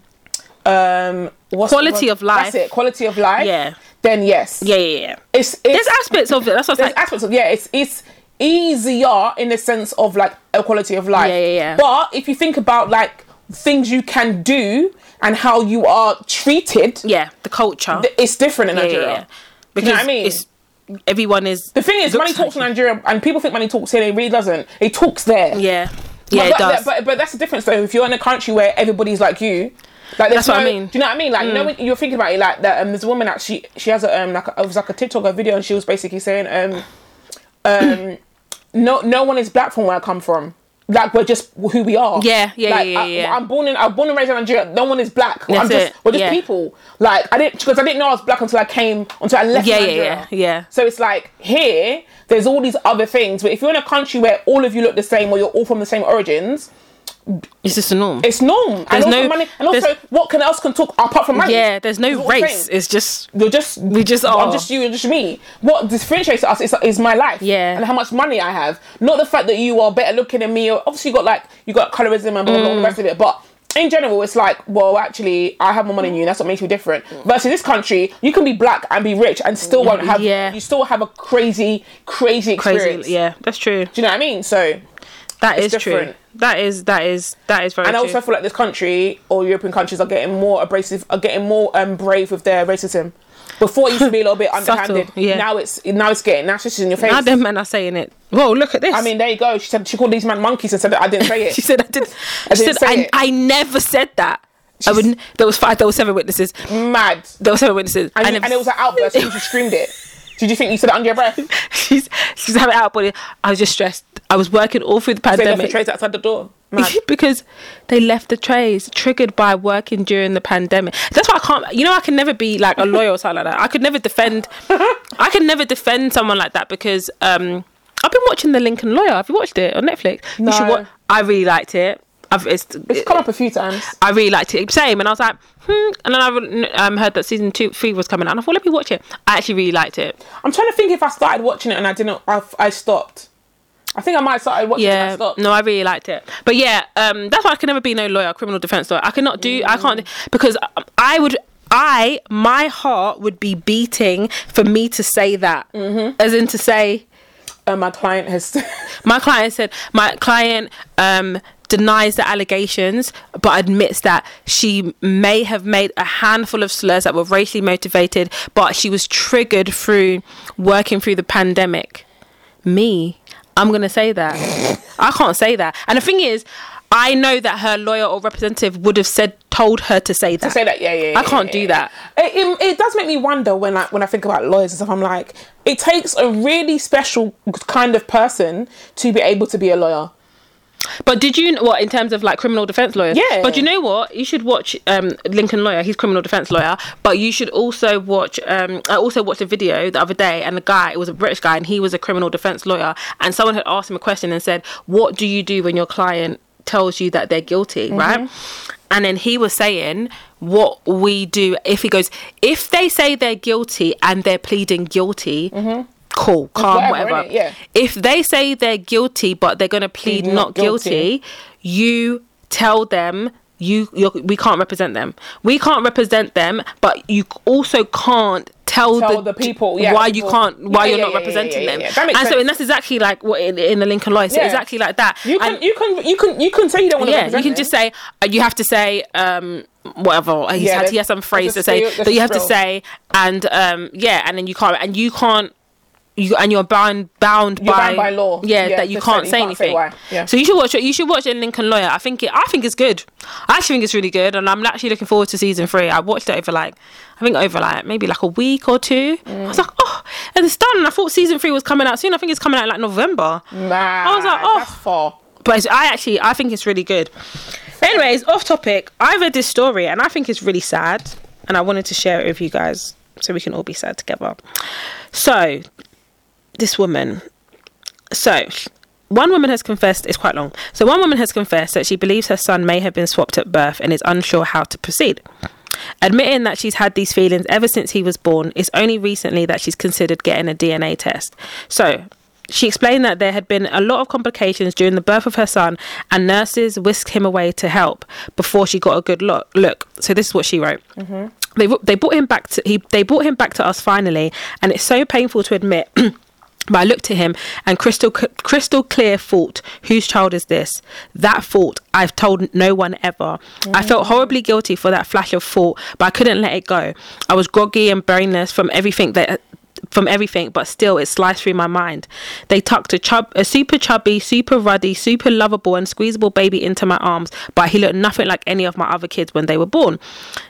um, Quality of life. That's it. Quality of life. Yeah. Then yes. yeah, yeah, yeah. It's, it's There's aspects of it. That's what I was there's like. aspects of yeah it's it's easier in the sense of like a quality of life Yeah, yeah, yeah. but if you think about like things you can do and how you are treated Yeah, the culture. th- it's different in yeah, Nigeria yeah, yeah. Because you know what I mean? it's everyone is the thing is money talks in Nigeria and people think money talks here it really doesn't it talks there Yeah, yeah, but, it does. But, but that's the difference though. If you're in a country where everybody's like you, like That's what I mean. Mm. Do you know what I mean? Like you know when you're thinking about it, like that. Um, there's a woman that she she has a um like a, it was like a TikTok video and she was basically saying um um no no one is black from where I come from. Like we're just who we are. Yeah, yeah, like, yeah, I, yeah. I'm born in I'm born and raised in Nigeria. No one is black. I'm That's just it, we're just yeah. people. Like I didn't because I didn't know I was black until I came until I left yeah, yeah, yeah, yeah. So it's like here, there's all these other things. But if you're in a country where all of you look the same or you're all from the same origins, It's just a norm. it's norm. There's and also no- money. And also, what can else can talk apart from money? yeah, there's no It's all the race. It's just You're just We just are. I'm just you. You're just me. What differentiates us is, is my life. Yeah. And how much money I have. Not the fact that you are better looking than me. Or obviously, you got like you got colorism and blah, blah, blah, all the Mm. rest of it. But in general, it's like, well, actually, I have more money than you. And that's what makes you different. Versus this country, you can be black and be rich and still won't have. Yeah. You still have a crazy, crazy experience. crazy. Yeah, that's true. Do you know what I mean? So. that is is true. That is that is that is very And I true. also feel like this country or European countries are getting more abrasive, are getting more um, brave with their racism. Before it used to be a little bit underhanded. yeah. Now it's now it's getting now it's just in your face. now them men are saying it. Whoa, look at this. I mean, there you go. She said she called these men monkeys and said that I didn't say it. she said I did. I she didn't said say I, it. I never said that. I would. There was five. There was seven witnesses. Mad. There were seven witnesses. And, you- and it was an outburst. and she screamed it. Did you think you said it under your breath? she's she's having out body. I was just stressed. I was working all through the pandemic. They left the trays outside the door. Because they left the trays triggered by working during the pandemic. That's why I can't. You know, I can never be like a lawyer or something like that. I could never defend. I can never defend someone like that because um, I've been watching The Lincoln Lawyer. Have you watched it on Netflix? You should No. I really liked it. I've, it's, It's come up a few times. I really liked it. Same, and I was like, hmm. And then I um, heard that season two, three was coming out, and I thought, let me watch it. I actually really liked it. I'm trying to think if I started watching it and I didn't. I, I stopped. I think I might start watching. Yeah, Yeah, no, I really liked it. But yeah, um, that's why I can never be no lawyer, criminal defense lawyer. I cannot do, I can't, because um, I would, I, my heart would be beating for me to say that, Mm-hmm. as in to say, Uh, my client has. my client said, my client um, denies the allegations, but admits that she may have made a handful of slurs that were racially motivated, but she was triggered through working through the pandemic. Me, I'm going to say that. I can't say that. And the thing is, I know that her lawyer or representative would have said, told her to say that. say that, yeah, yeah. I can't yeah, do yeah. that. It, it, it does make me wonder when I when I think about lawyers and stuff. I'm like, it takes a really special kind of person to be able to be a lawyer. But did you what in terms of like criminal defense lawyers? Yeah. But you know what? You should watch um, Lincoln Lawyer. He's criminal defense lawyer. But you should also watch. Um, I also watched a video the other day, and the guy it was a British guy, and he was a criminal defense lawyer. And someone had asked him a question and said, "What do you do when your client tells you that they're guilty?" Right. And then he was saying what we do if he goes if they say they're guilty and they're pleading guilty. Cool, calm, whatever, whatever. Yeah. If they say they're guilty but they're going to plead not not guilty. guilty, you tell them you you're, we can't represent them. We can't represent them, but you also can't tell, Tell the people, yeah, why people- you can't why Yeah, you're yeah, not representing them. yeah. That makes and so and that's exactly like what in, in the Lincoln Law, so exactly like that. You can And- you can you can you can say you don't want to yeah, you can them. just say uh, you have to say um whatever he's Yeah, had, he has some phrase to say that you have to say and um yeah and then you can't and you can't you and you're bound bound You're by, bound by law. yeah, Yeah, that you can't say- you can't anything. Yeah. so you should watch it you should watch it in Lincoln Lawyer I think it I think it's good I actually think it's really good and I'm actually looking forward to season three I watched it over like I think over like maybe like a week or two I was mm. like oh and it's done and I thought season three was coming out soon I think it's coming out like November Nah, I was like, oh. that's far. but it's, I actually I think it's really good. Anyways, off topic. I read this story and I think it's really sad, and I wanted to share it with you guys so we can all be sad together. So, this woman. So, one woman has confessed. It's quite long. So, one woman has confessed that she believes her son may have been swapped at birth and is unsure how to proceed. Admitting that she's had these feelings ever since he was born, it's only recently that she's considered getting a DNA test. So, she explained that there had been a lot of complications during the birth of her son, and nurses whisked him away to help before she got a good look. Look, so this is what she wrote. Mm-hmm. They they brought him back to he they brought him back to us finally, and it's so painful to admit. But I looked at him and crystal crystal clear thought, whose child is this? That thought I've told no one ever. I felt mm. horribly guilty for that flash of thought, but I couldn't let it go. I was groggy and brainless from everything that from everything, but still it sliced through my mind. They tucked a chub a super chubby, super ruddy, super lovable and squeezable baby into my arms, but he looked nothing like any of my other kids when they were born.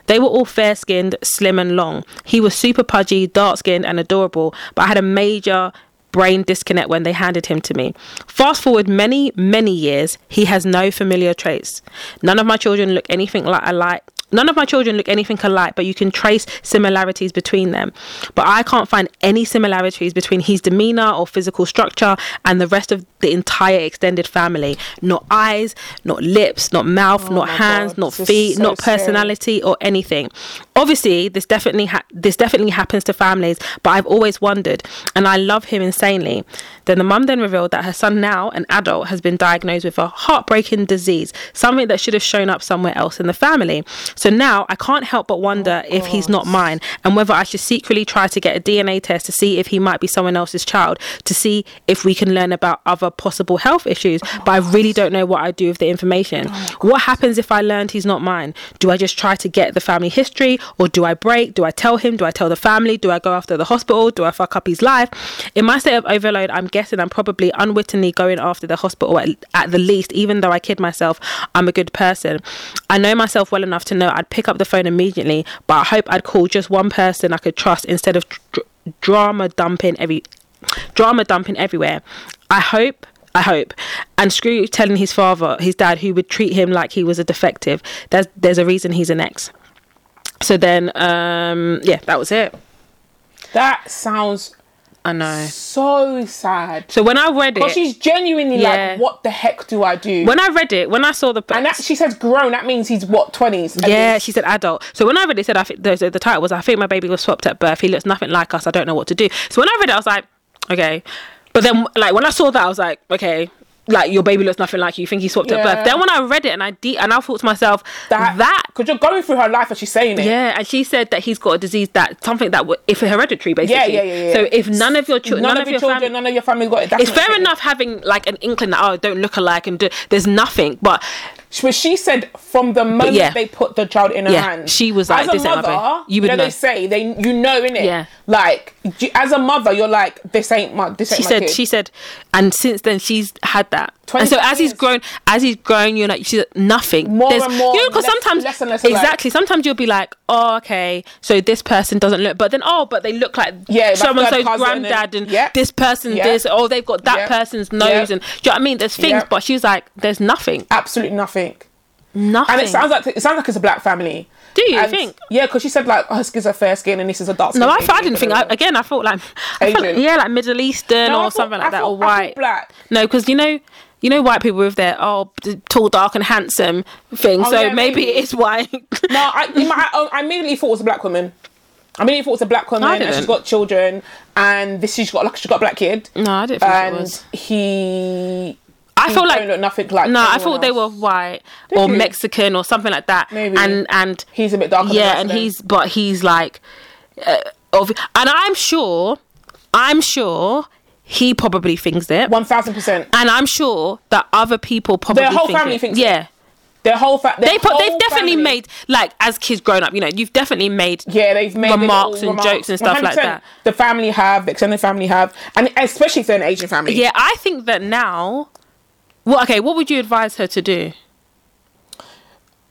They were all fair skinned, slim and long. He was super pudgy, dark skinned and adorable, but I had a major brain disconnect when they handed him to me. Fast forward many, many years, he has no familiar traits. None of my children look anything like alike. None of my children look anything alike, but you can trace similarities between them. But I can't find any similarities between his demeanor or physical structure and the rest of the entire extended family. Not eyes, not lips, not mouth, oh not hands, God, not this feet, so not scary. personality or anything. Obviously, this definitely ha- this definitely happens to families, but I've always wondered, and I love him insanely. Then the mum then revealed that her son, now an adult, has been diagnosed with a heartbreaking disease, something that should have shown up somewhere else in the family. So now I can't help but wonder if he's not mine, and whether I should secretly try to get a DNA test to see if he might be someone else's child, to see if we can learn about other possible health issues. But I really don't know what I'd do with the information. what happens if I learned he's not mine? Do I just try to get the family history, or do I break? Do I tell him? Do I tell the family? Do I go after the hospital? Do I fuck up his life? In my state of overload, I'm guessing I'm probably unwittingly going after the hospital at, at the least, even though I kid myself I'm a good person. I know myself well enough to know I'd pick up the phone immediately, but I hope I'd call just one person I could trust instead of dr- drama dumping every drama dumping everywhere. I hope. I hope. And screw telling his father, his dad, who would treat him like he was a defective. There's there's a reason he's an ex. So then, um, yeah, that was it. That sounds I know. so sad. So when I read Because it, she's genuinely Yeah. like, what the heck do I do? when I read it, when I saw the and that she says grown, that means he's what, 20s? Yeah, she said adult. So when I read it, it said I think the, the title was I think my baby was swapped at birth. He looks nothing like us. I don't know what to do. So when I read it, I was like, okay. But then, like when I saw that, I was like, okay, like your baby looks nothing like you. You think he swapped at Yeah. birth? Then when I read it and I de- and I thought to myself that, because you're going through her life and she's saying it. yeah, and she said that he's got a disease that something that would, if hereditary basically. Yeah, yeah, yeah, yeah. So if none of your children, None, of your children, fam- none of your family got it. That's it's fair it. enough having like an inkling that oh don't look alike and do, there's nothing, but But she said from the moment yeah. they put the child in her Yeah, hands, she was like, as a "This ain't mother, baby." You would know, know. they say they, you know, in it, Yeah. Like you- as a mother, you're like, this ain't my, this ain't she my said kid. she said and since then she's had that. And so 25 as he's grown as he's grown you're like she's nothing. More There's- and more, you know because sometimes less and less exactly. Sometimes you'll be like oh okay so this person doesn't look but then oh but they look like Yeah, my someone third so's cousin and- granddad and, Yep. this person this oh they've got that person's nose and do you know what I mean? There's things but she's like there's nothing. Absolutely nothing. nothing And it sounds like it sounds like it's a black family. Do you And- think? Yeah, because she said like her skin's a fair skin and this is a dark skin. no I, thought, I didn't think I, again I thought like I felt, yeah like Middle Eastern No, or thought- something like that thought- or white black. No, because you know, you know, white people with their oh tall, dark, and handsome thing. Oh, so yeah, maybe, maybe. it's white. No, I, my, I, immediately thought it was a black woman. I immediately thought it was a black woman and she's got children and this she's got like she's got a black kid no, I didn't think it and was. he. I he like look nothing like. no, I thought they were else. white or you? Mexican or something like that. Maybe. And and He's a bit darker. yeah, and he's but he's like, uh, obvi- and I'm sure, I'm sure he probably thinks it. one thousand percent. and I'm sure that other people probably their whole think family it. thinks it. yeah. Their whole fa- their They put, they've definitely family- made like as kids growing up, you know, you've definitely made Yeah, they've made remarks and jokes and stuff like that. The family have, the extended family have, and especially if they're an Asian family. Yeah, I think that now. Well, okay, what would you advise her to do?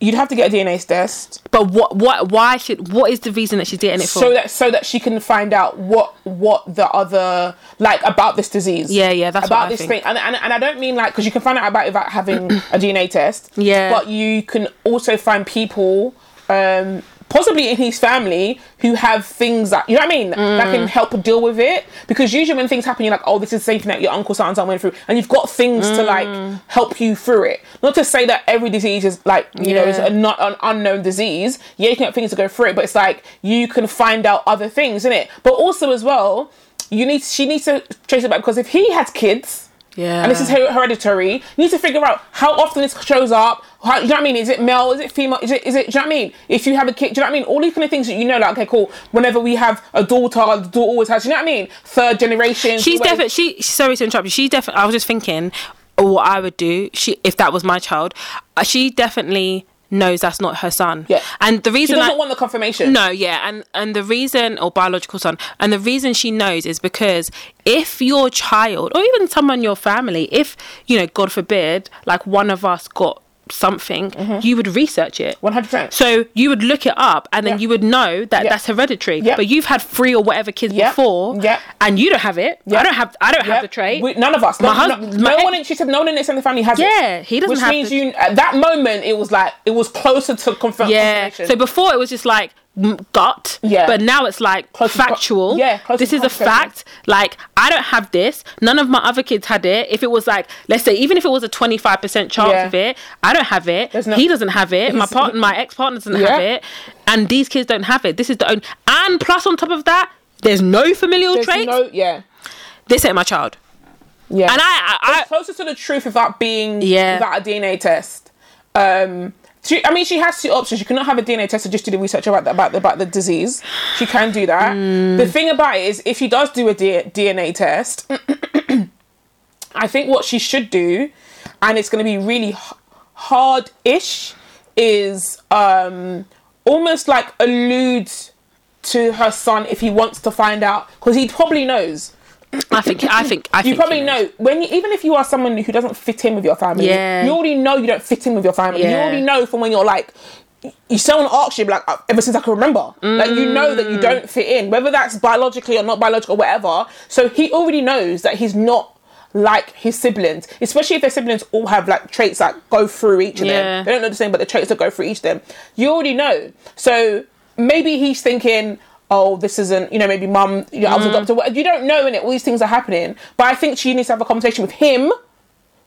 you'd have to get a DNA test But what, what, why should, what is the reason that she's getting it for? so that so that she can find out what what the other like about this disease. Yeah, yeah, that's about this think. thing, and, and and I don't mean like because you can find out about it without having a DNA test. Yeah. but you can also find people. um Possibly in his family who have things that you know what I mean? That Mm. can help deal with it. Because usually when things happen you're like oh this is the same thing that your uncle so went through. And you've got things to Mm. like help you through it. Not to say that every disease is like you know is a not an unknown disease. Yeah you can have things to go through it but it's like you can find out other things in it but also as well you need she needs to trace it back. Because if he has kids yeah, and this is hereditary. You need to figure out how often this shows up. How, you know what I mean? Is it male? Is it female? Is it? Is it? Do you know what I mean? If you have a kid, do you know what I mean? All these kind of things that you know, like okay, cool. Whenever we have a daughter, the daughter always has. You know what I mean? Third generation. she's definitely she. Sorry to interrupt you. She definitely. I was just thinking what I would do. She if that was my child, uh, she definitely knows that's not her son. Yeah. and the reason She doesn't I, want the confirmation. No, yeah, and and the reason or biological son, and the reason she knows is because if your child or even someone in your family, if you know, God forbid, like one of us got something, mm-hmm. you would research it. One hundred percent. So you would look it up, and then Yeah. you would know that Yeah. that's hereditary. Yeah. But you've had three or whatever kids before, Yeah. and you don't have it. I don't have. I don't have the trait. We- none of us. My no, husband- no, my no one. In, she said no one in the family has it. Yeah, he doesn't Which means the- you at that moment it was like it was closer to confirm. Yeah. confirmation. So before it was just like gut. Yeah. But now it's like Close factual. yeah, This is a fact. Like I don't have this. None of my other kids had it. If it was like, let's say, even if it was a twenty five percent chance Yeah. of it, I don't have it. No- he doesn't have it. My partner, my ex partner doesn't Yeah. have it, and these kids don't have it. This is the only. And plus, on top of that, there's no familial There's traits. no. Yeah. this ain't my child. Yeah. And I, I, I closer to the truth without being Yeah. without a DNA test. Um, she, I mean, she has two options. She cannot have a DNA test and just do the research about the, about the, about the disease. She can do that. Hmm. The thing about it is, if she does do a D- DNA test, I think what she should do, and it's going to be really h- hard-ish, is um, almost like allude to her son if he wants to find out because he probably knows I think, I think, I you think probably know when you, even if you are someone who doesn't fit in with your family, Yeah. you already know you don't fit in with your family. You already know from when you're like, you someone asks you, like ever since I can remember, like you know that you Mm. don't fit in, whether that's biologically or not biological, whatever. So he already knows that he's not like his siblings, especially if their siblings all have like traits that go through each of Yeah. them. They don't know the same, but the traits that go through each of them. You already know. So maybe he's thinking, oh, this isn't, you know, maybe mum, you know, I was Mm. adopted. You don't know in it. All these things are happening. But I think she needs to have a conversation with him,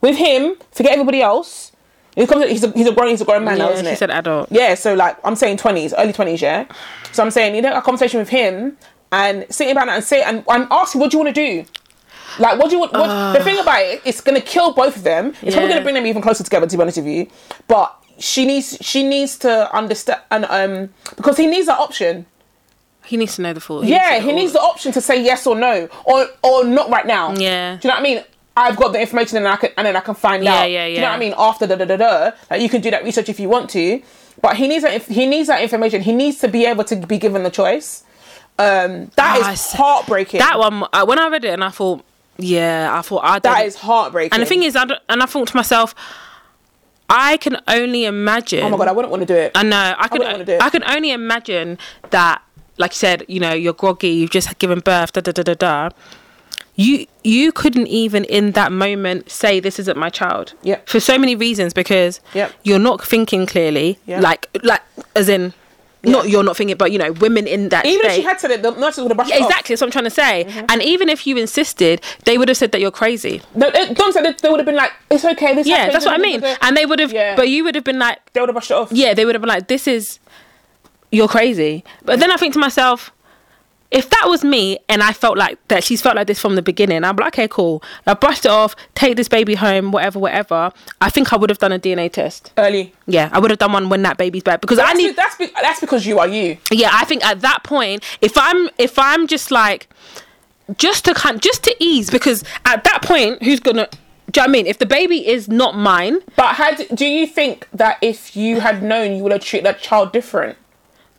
with him. Forget everybody else. He's a, he's a, he's a grown, he's a grown man now, Yeah, isn't she it? said adult. Yeah, so like I'm saying twenties, early twenties, yeah. So I'm saying you know a conversation with him and sitting about that and say and, and ask him what do you want to do. Like, what do you want? What, the thing about it, it's going to kill both of them. It's probably going to bring them even closer together. To be honest with you, but she needs she needs to understand and um because he needs that option. He needs to know the full. Yeah, he needs the option to say yes or no, or or not right now. Yeah. Do you know what I mean? I've got the information and I can and then I can find Yeah, out. yeah, Do you know what I mean? After da da da da, like you can do that research if you want to, but he needs that. He needs that information. He needs to be able to be given the choice. Um, that Oh, is heartbreaking. That one, uh, when I read it, and I thought, yeah, I thought I. that don't- heartbreaking. And the thing is, I and I thought to myself, I can only imagine. oh my god, I wouldn't want to do it. I know. I could. wanna do it. I can only imagine that, like you said, you know, you're groggy. You've just given birth. Da da da da da. You you couldn't even in that moment say this isn't my child. Yep. For so many reasons, because Yep. you're not thinking clearly. Yep. Like like as in. Not you're not thinking, but you know, women in that Even if she had to, the nurses would have brushed Yeah, it off. exactly. That's what I'm trying to say. Mm-hmm. And even if you insisted, they would have said that you're crazy. No, it- Don said that they would have been like, "It's okay." This Yeah, happened, that's what I mean. And they would have, Yeah. but you would have been like, they would have brushed it off. yeah, they would have been like, this is, you're crazy. But then I think to myself, if that was me and I felt like that she's felt like this from the beginning, I'm like, okay, cool. I brushed it off, take this baby home, whatever, whatever. I think I would have done a DNA test. early. Yeah, I would have done one when that baby's back because I That's, need. be- that's, be- that's because you are you. yeah i think at that point if i'm if i'm just like just to kind just to ease because at that point who's gonna do you know what I mean? If the baby is not mine, But had do you think that if you had known, you would have treated that child different?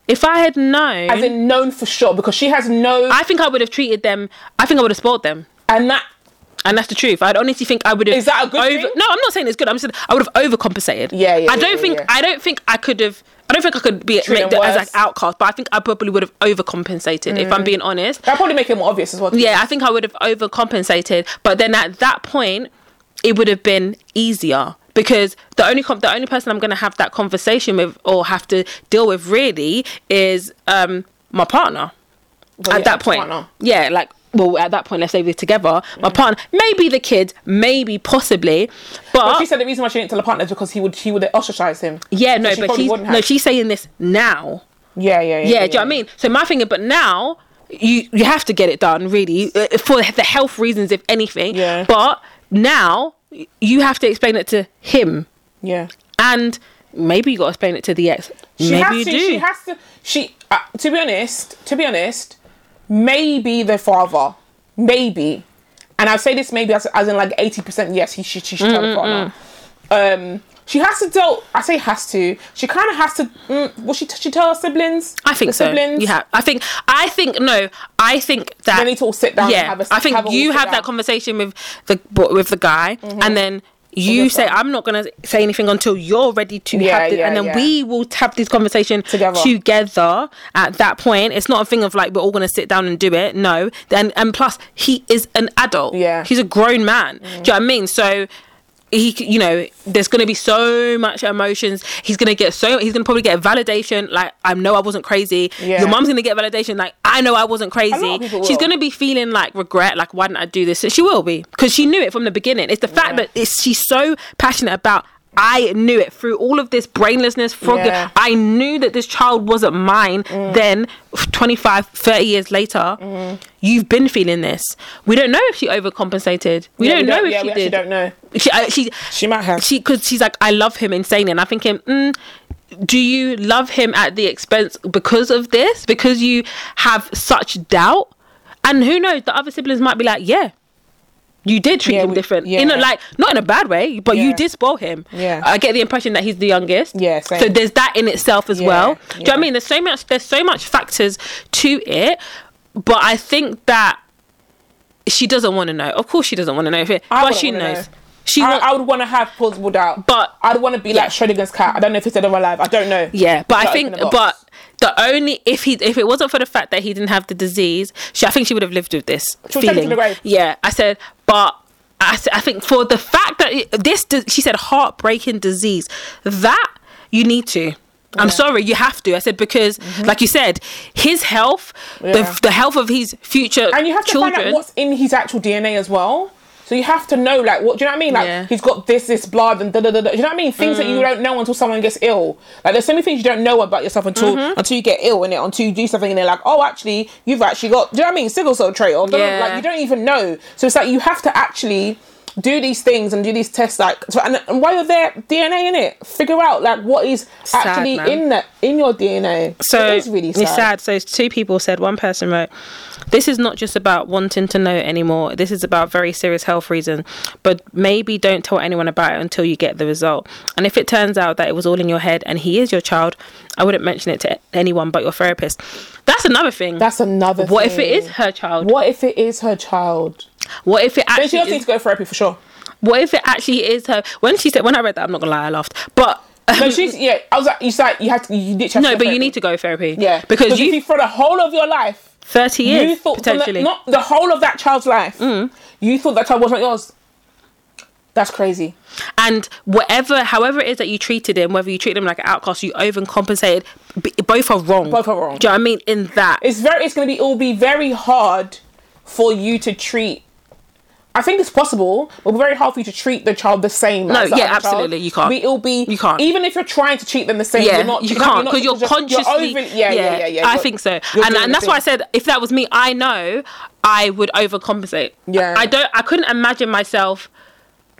If I had known, As in known for sure, because she has no, I think I would have treated them. I think I would have spoiled them, and that and that's the truth. I'd honestly think I would have. Is that a good over, thing? No, I'm not saying it's good. I'm saying I would have overcompensated. Yeah, yeah, I don't yeah, think yeah. I don't think I could have. I don't think I could be Treat make the, as like outcast, but I think I probably would have overcompensated if Mm. I'm being honest. that probably make it more obvious as well. yeah, I think I would have overcompensated. But then at that point, it would have been easier because the only com- the only person I'm going to have that conversation with or have to deal with really is um, my partner. Well, at yeah, that point, partner. yeah, like well, at that point, let's say we're together. My partner, maybe the kids, maybe possibly, but, But she said the reason why she didn't tell the partner is because he would he would ostracize him. yeah, no, but she's no, she's saying this now. Yeah, yeah, yeah. Yeah, do you know what I mean? So my thing, but now you you have to get it done really uh, for the health reasons, if anything. Yeah. But now you have to explain it to him, Yeah. and maybe you got to explain it to the ex. She maybe has you to. do. She has to. She. Uh, to be honest. To be honest. Maybe the father. Maybe. And I say this maybe as, as in like eighty percent. Yes, he should. She should tell the partner. Um. She has to tell. I say has to. She kind of has to. Mm, will she? She tell her siblings. I think so. Siblings. Have. I think. I think no. I think that They need to all sit down. and yeah, have a, I think have you have down. that conversation with the with the guy, and then you say, "I'm not gonna say anything until you're ready to Yeah, have this," yeah, and then yeah. we will have this conversation Together. Together. At that point, it's not a thing of like we're all gonna sit down and do it. No, then and plus he is an adult. Yeah. he's a grown man. Do you know what I mean? So. He, you know, there's gonna be so much emotions. He's gonna get so. He's gonna probably get validation. Like I know I wasn't crazy. Yeah. Your mom's gonna get validation. Like I know I wasn't crazy. She's gonna be feeling like regret, like why didn't I do this? She will be because she knew it from the beginning. It's the fact Yeah. that it's, she's so passionate about. I knew it through all of this brainlessness. Frog, Yeah. Mm. I knew that this child wasn't mine. Then, 25, 30 years later, Mm-hmm. you've been feeling this. We don't know if she overcompensated. We Yeah, don't know if yeah, she we actually did. don't know. She, uh, she, She might have. she because she's like i love him insanely and i'm thinking mm, do you love him at the expense because of this because you have such doubt and who knows the other siblings might be like yeah you did treat Yeah, him we- different yeah. in a like not in a bad way but you did spoil him Yeah. i get the impression that he's the youngest Yeah, same. so there's that in itself as Yeah, well do you know what i mean there's so much there's so much factors to it but i think that she doesn't want to know of course she doesn't want to know if it I but she knows know. she I, I would want to have plausible doubt, But- I'd want to be like Schrodinger's cat. I don't know if he's dead or alive. I don't know. Yeah, but I think, open the box. but the only if he if it wasn't for the fact that he didn't have the disease, she, I think she would have lived with this She would take it to feeling. Yeah, I said, but I, I think for the fact that this, she said, heartbreaking disease, that you need to. I'm Yeah. sorry, you have to. I said because, mm-hmm. like you said, his health, Yeah. the the health of his future and you have to children. find out what's in his actual DNA as well. So you have to know, like, what do you know what I mean? Like, Yeah. he's got this, this blood, and da da da. da. Do you know what I mean? Things that Mm. you don't know until someone gets ill. Like, there's so many things you don't know about yourself until Mm-hmm. until you get ill in it, until you do something, and they're like, oh, actually, you've actually got. Do you know what I mean? Sickle cell trait, or Yeah. like you don't even know. So it's like you have to actually do these things and do these tests like and, and while you're there dna in it figure out like what is Sad, actually man. in that in your dna So it is really sad. It's sad. So two people said. One person wrote, "This is not just about wanting to know anymore. This is about very serious health reason. But maybe don't tell anyone about it until you get the result. And if it turns out that it was all in your head and he is your child, I wouldn't mention it to anyone but your therapist. That's another thing. that's another what if it thing. is her child? what if it is her child What if it then she actually? does need to go to therapy for sure what if it actually is her? When she said, when I read that, I'm not gonna lie, I laughed. But no um, she's yeah i was like you said you had to you literally no, to go but you need to go therapy. yeah because if you you for the whole of your life 30 you years thought from the- potentially. Mm. not the whole of that child's life you thought that child wasn't yours that's crazy and whatever however it is that you treated him whether you treat him like an outcast you overcompensated b- both are wrong Both are wrong. do you know what i mean in that it's very it's going to be it will be very hard for you to treat I think it's possible, but very hard for you to treat the child the same. No, as yeah, other child. absolutely, you can't. It'll be You can't. even if you're trying to treat them the same. yeah, you're not, you you're can't because you're, because consciously. over- yeah, yeah, yeah, yeah. I You're- think so, and and that's why I said if that was me, I know I would overcompensate. Yeah. I don't. I couldn't imagine myself.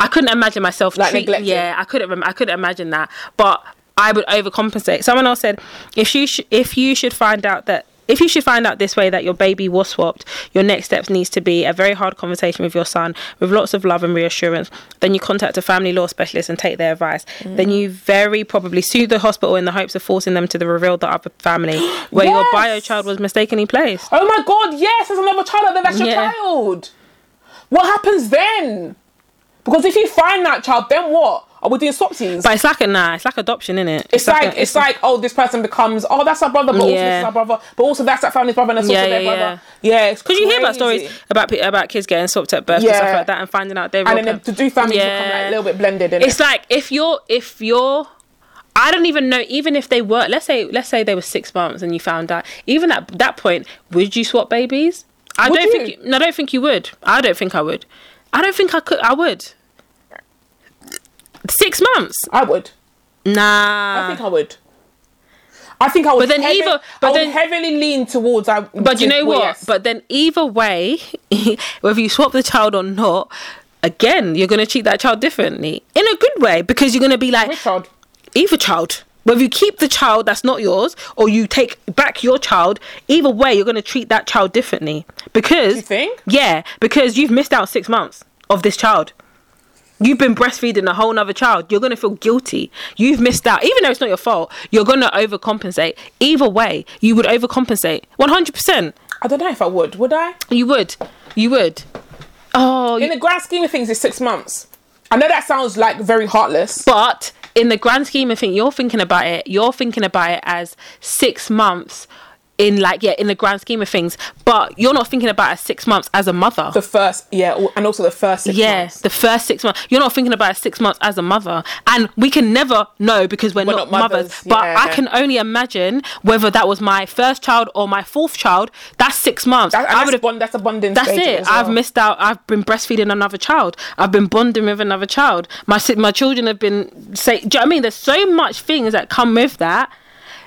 I couldn't imagine myself Like treat. Yeah, I couldn't. I couldn't imagine that, but I would overcompensate. Someone else said, if you sh- if you should find out that. If you should find out this way that your baby was swapped, your next steps needs to be a very hard conversation with your son with lots of love and reassurance. Then you contact a family law specialist and take their advice. Then you very probably sue the hospital in the hopes of forcing them to the reveal the other family where your bio child was mistakenly placed. Oh my god, yes, there's another child out there. That's your Yeah. child. What happens then? Because if you find that child, then what? Oh, Are we doing swap swapsies? But it's like a nah, it's like adoption, isn't it? it's like, it's like oh this person becomes oh that's our brother but also this is our brother but also that's that family's brother and that's Yeah, also their yeah, brother yeah it's Because you hear about stories about about kids getting swapped at birth and stuff like that, and finding out they're and then pa- the two families become like a little bit blended in It's like if you're if you're I don't even know even if they were let's say let's say they were six months and you found out even at that point would you swap babies? I Would don't you? think you, no, I don't think you would. I don't think I would. I don't think I could. I would. Six months? I would Nah. I think I would I think I would But then heavy- either- but then- heavily lean towards I But you know what? yes. But then either way, whether you swap the child or not, again, you're going to treat that child differently in a good way because you're going to be like which child either child. Whether you keep the child that's not yours or you take back your child, either way, you're going to treat that child differently because you think? yeah, because you've missed out six months of this child. You've been breastfeeding a whole nother child. You're gonna feel guilty. You've missed out, even though it's not your fault. You're gonna overcompensate. Either way, you would overcompensate. One hundred percent. I don't know if I would would I You would. You would. Oh, in you- the grand scheme of things it's six months I know that sounds like very heartless but in the grand scheme of things, you're thinking about it. You're thinking about it as six months. In like yeah, in the grand scheme of things, but you're not thinking about it as six months as a mother. the first yeah and also the first six yeah, months the first six months. You're not thinking about six months as a mother, and we can never know because we're, not, not mothers. mothers, But I can only imagine whether that was my first child or my fourth child. That's six months. That- I would have. bond, that's a bonding That's it. as I've missed out. I've been breastfeeding another child. I've been bonding with another child. My my children have been say. Do you know what I mean? There's so much things that come with that.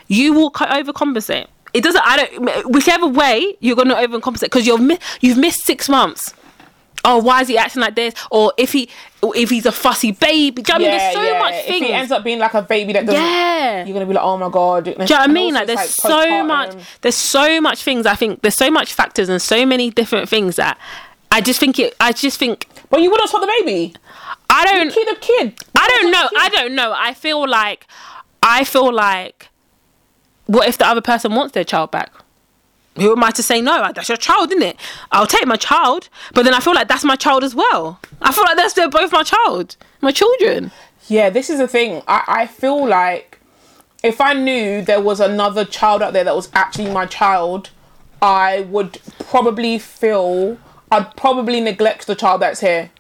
You will co- overcompensate. It doesn't. I don't. Whichever way you're going to overcompensate because you've mi- you've missed six months. Oh, why is he acting like this? Or if he if he's a fussy baby. Do you know what I mean? There's so much if things. he ends up being like a baby that doesn't yeah. you're gonna be like oh my god do you know what I mean? Like, there's so much. There's so much things. I think there's so much factors and so many different things that I just think it. I just think but you wouldn't swap the baby I don't. keep the kid I don't know. I don't know. I feel like. I feel like. What if the other person wants their child back? Who am I to say no? That's your child, isn't it? I'll take my child, but then I feel like that's my child as well. I feel like that's they're both my child, my children. yeah this is the thing I, I feel like if I knew there was another child out there that was actually my child I would probably feel I'd probably neglect the child that's here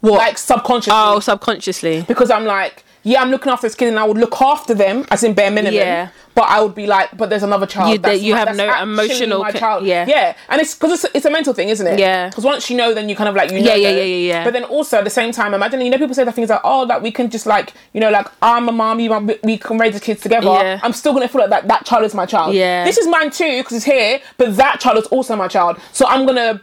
What? like subconsciously oh, subconsciously. because I'm like, yeah, I'm looking after this kid and I would look after them as in bare minimum. Yeah. But I would be like, but there's another child. You- that's you have that's no emotional my child. yeah. Yeah. And it's because it's, it's a mental thing, isn't it? Yeah. Because once you know, then you kind of like, you know. Yeah, yeah, yeah, yeah, yeah. But then also at the same time, imagine, you know, people say that things like, oh, that we can just like, you know, like, I'm a mom, you we can raise the kids together. Yeah. I'm still going to feel like that, that child is my child. Yeah. This is mine too, because it's here, but that child is also my child. So I'm going to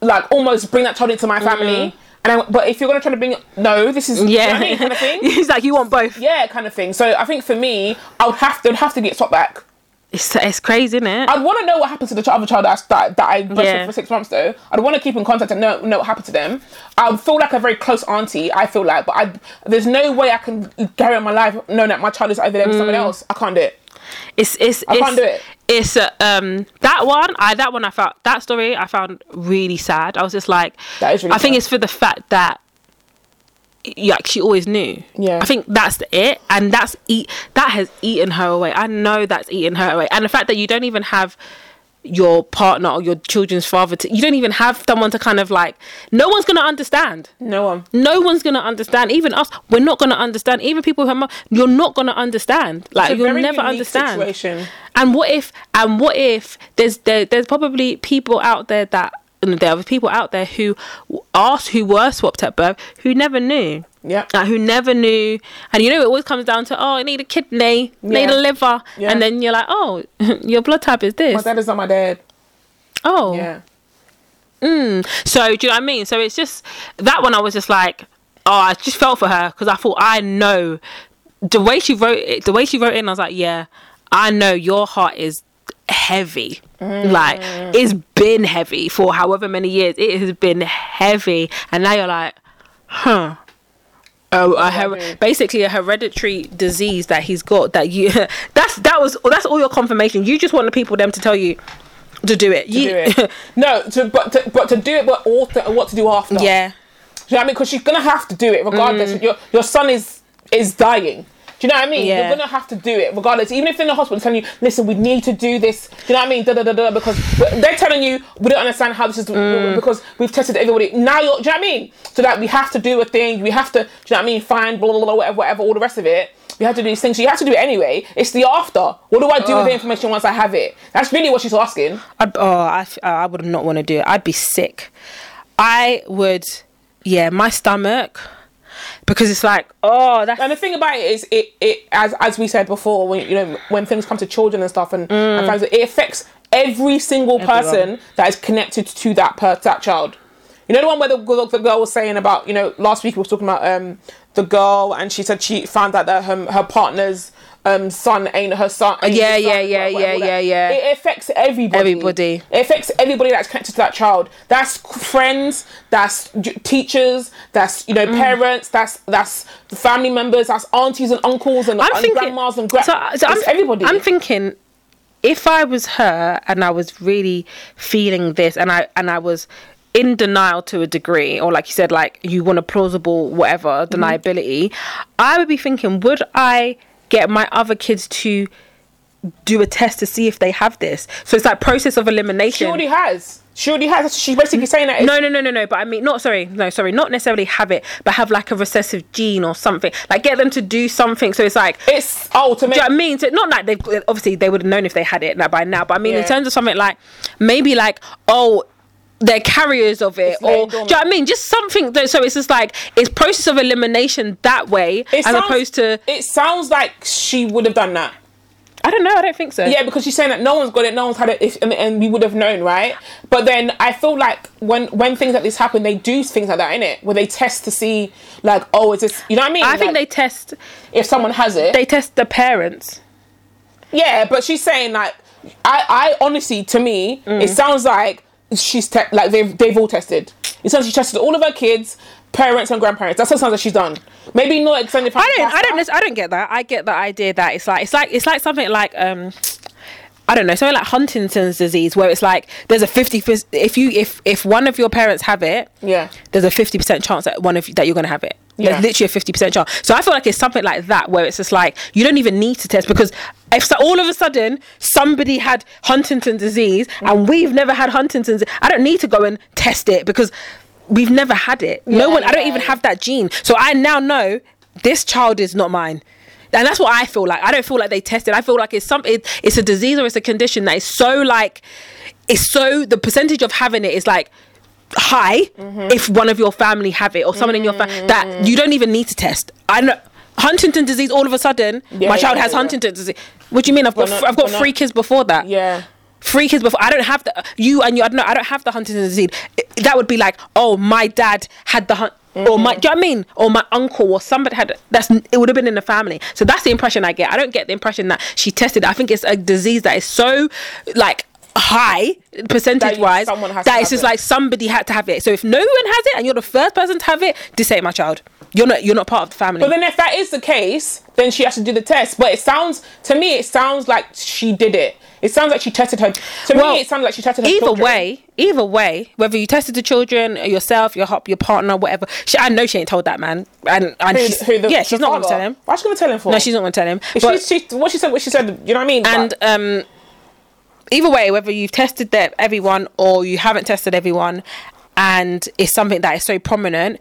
like almost bring that child into my mm-hmm. family. And I, but if you're gonna try to bring no, this is. Yeah. you know I mean, kind of thing. He's like, you want both. Yeah, kind of thing. So I think for me, I would have to would have to get swapped back. It's, it's crazy, isn't it? I'd want to know what happened to the other child that I, that, that I breastfed Yeah. for six months though. I'd want to keep in contact and know, know what happened to them. I feel like a very close auntie. I feel like, but I there's no way I can carry on my life knowing that my child is over there with Mm. someone else. I can't do it. It's it's I it's, can't do it. It's uh, um that one. I that one I found that story I found really sad. I was just like, That is really I think sad. it's for the fact that you actually always knew. Yeah. I think that's it, and that's eat that has eaten her away. I know that's eaten her away, and the fact that you don't even have your partner or your children's father to you don't even have someone to kind of like no one's gonna understand No one. no one's gonna understand. Even us, we're not gonna understand. Even people who are, you're not gonna understand. Like you'll never understand. Situation. And what if? And what if there's there, there's probably people out there that there are people out there who asked who were swapped at birth who never knew. Yeah. Like, who never knew, and you know it always comes down to oh, I need a kidney, need a liver, Yeah. and then you're like oh, your blood type is this. My dad is not my dad. oh, Yeah. Mm. So do you know what I mean? So it's just that one. I was just like, oh, I just felt for her because I thought I know the way she wrote it. The way she wrote it, in, I was like, yeah, I know your heart is heavy. Like it's been heavy for however many years. It has been heavy, and now you're like, huh. Oh, a her- basically a hereditary disease that he's got. That you that's that was that's all your confirmation. You just want the people them to tell you to do it. To you, do it. no, to but to, but to do it, but also what to do after. yeah. Do you know what I mean? Because she's gonna have to do it regardless. Mm. Your your son is is dying. Do you know what I mean? Yeah. You're gonna have to do it regardless. Even if they're in the hospital telling you, listen, we need to do this. Do you know what I mean? Da da da da. Because they're telling you we don't understand how this is Mm. because we've tested everybody. Now you're. Do you know what I mean? So that we have to do a thing. We have to. Do you know what I mean? Find blah blah blah whatever whatever all the rest of it. We have to do these things. So you have to do it anyway. It's the after. What do I do with the information once I have it? That's really what she's asking. I'd, oh, I, I would not want to do it. I'd be sick. I would, yeah, my stomach, because it's like, oh, that's And the thing about it is, it, it as as we said before, when you know when things come to children and stuff, and, and families, it affects every single person that is connected to that per that child. You know the one where the, girl- the girl was saying about you know last week we was talking about um the girl and she said she found out that her her partner's um son ain't her son. ain't Yeah, yeah, son, yeah, whatever, yeah, whatever. yeah, yeah. It affects everybody. Everybody. It affects everybody that's connected to that child. That's friends. That's teachers. That's you know Mm. parents. That's that's the family members. That's aunties and uncles and, I'm and thinking, grandmas and gra- so, so I'm, everybody. I'm thinking, if I was her and I was really feeling this, and I and I was in denial to a degree, or like you said, like you want a plausible whatever Mm-hmm. deniability, I would be thinking, would I get my other kids to do a test to see if they have this? So it's like process of elimination. she already has. She already has. She's basically saying that. No, no, no, no, no. But I mean, not sorry, no, sorry, not necessarily have it, but have like a recessive gene or something. Like get them to do something. So it's like It's to make. do you know I mean? So not like they've obviously they would have known if they had it by now, but I mean in terms of something like maybe like oh they're carriers of it, or do you know what I mean? Just something that so it's just like it's process of elimination that way it as sounds- opposed to It sounds like she would have done that. I don't know, I don't think so. Yeah, because she's saying that no one's got it, no one's had it, if, and, and we would have known, right? But then I feel like when when things like this happen, they do things like that, in it, where they test to see, like, oh, is this? You know what I mean? I think they test if someone has it, they test the parents. yeah. But she's saying like, I, I honestly, to me, Mm. it sounds like she's te- like they've they've all tested. It sounds like she tested all of her kids, parents and grandparents. That's what sounds like she's done. Maybe not extended. family. I don't I don't I don't get that. I get the idea that it's like it's like it's like something like um I don't know, something like Huntington's disease where it's like there's a 50 if you if if one of your parents have it, Yeah. there's a 50% chance that one of you, that you're going to have it. Yeah. There's literally a 50% chance. So I feel like it's something like that where it's just like you don't even need to test because if so, all of a sudden somebody had Huntington's disease mm. and we've never had Huntington's, I don't need to go and test it because we've never had it. no Yeah, one, I don't even have that gene. So I now know this child is not mine. And that's what I feel like. I don't feel like they tested. I feel like it's some it, it's a disease or it's a condition that is so like it's so the percentage of having it is like high Mm-hmm. if one of your family have it or someone in your family that you don't even need to test. I know Huntington disease all of a sudden Yeah, my yeah, child has yeah. Huntington disease. What do you mean? I've got not- I've got but not- three kids before that Yeah. three kids before. I don't have the you and you. I don't know. I don't have the Huntington disease. It- that would be like, oh, my dad had the hunt. Or my, do you know what I mean? Or my uncle or somebody had that's it would have been in the family. So that's the impression I get. I don't get the impression that she tested. I think it's a disease that is so like high percentage wise has that it's just it. like somebody had to have it. So if no one has it and you're the first person to have it, this ain't my child. You're not you're not part of the family. But then if that is the case, then she has to do the test. But it sounds to me, it sounds like she did it. It sounds like she tested her. To Well, me, it sounds like she tested her. either children. way, either way, whether you tested the children, yourself, your hop, your partner, whatever. She, I know she ain't told that man, and and Who, she's, who the, yeah, she's not going to tell him. What's she going to tell him for? No, she's not going to tell him. But- she, she, what she said, what she said. You know what I mean? and But- um, either way, whether you've tested that everyone or you haven't tested everyone, and it's something that is so prominent.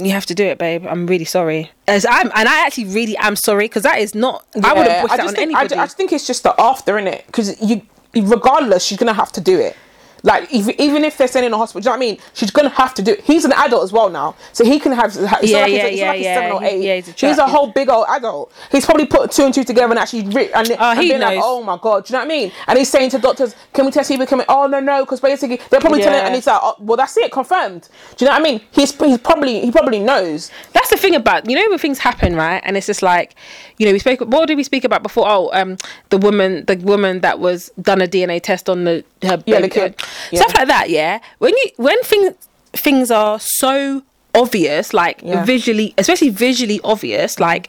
You have to do it, babe. I'm really sorry. As I'm, and I actually really am sorry because that is not. I would Yeah, have pushed that on think, I, anybody. I just think it's just the after, in it, because you, regardless, she's gonna have to do it. Like if, even if they're sending in a hospital, do you know what I mean? She's gonna have to do it. He's an adult as well now, so he can have. It's not Yeah, like he's, yeah, it's not yeah, like he's seven or eight. Yeah, he's a he's a whole big old adult. He's probably put two and two together and actually. Re- and, Oh, and he been like, knows. oh my god, do you know what I mean? And he's saying to doctors, "Can we test you becoming?" Oh no, no, because basically they're probably telling, and he's like, oh, "Well, that's it, confirmed." Do you know what I mean? He's he's probably he probably knows. That's the thing about you know when things happen, right? And it's just like, you know, we spoke. What did we speak about before? Oh, um, the woman, the woman that was done a DNA test on the her Yeah, baby- the kid. Stuff like that. Yeah, when you when things things are so obvious, like Yeah. visually, especially visually obvious, like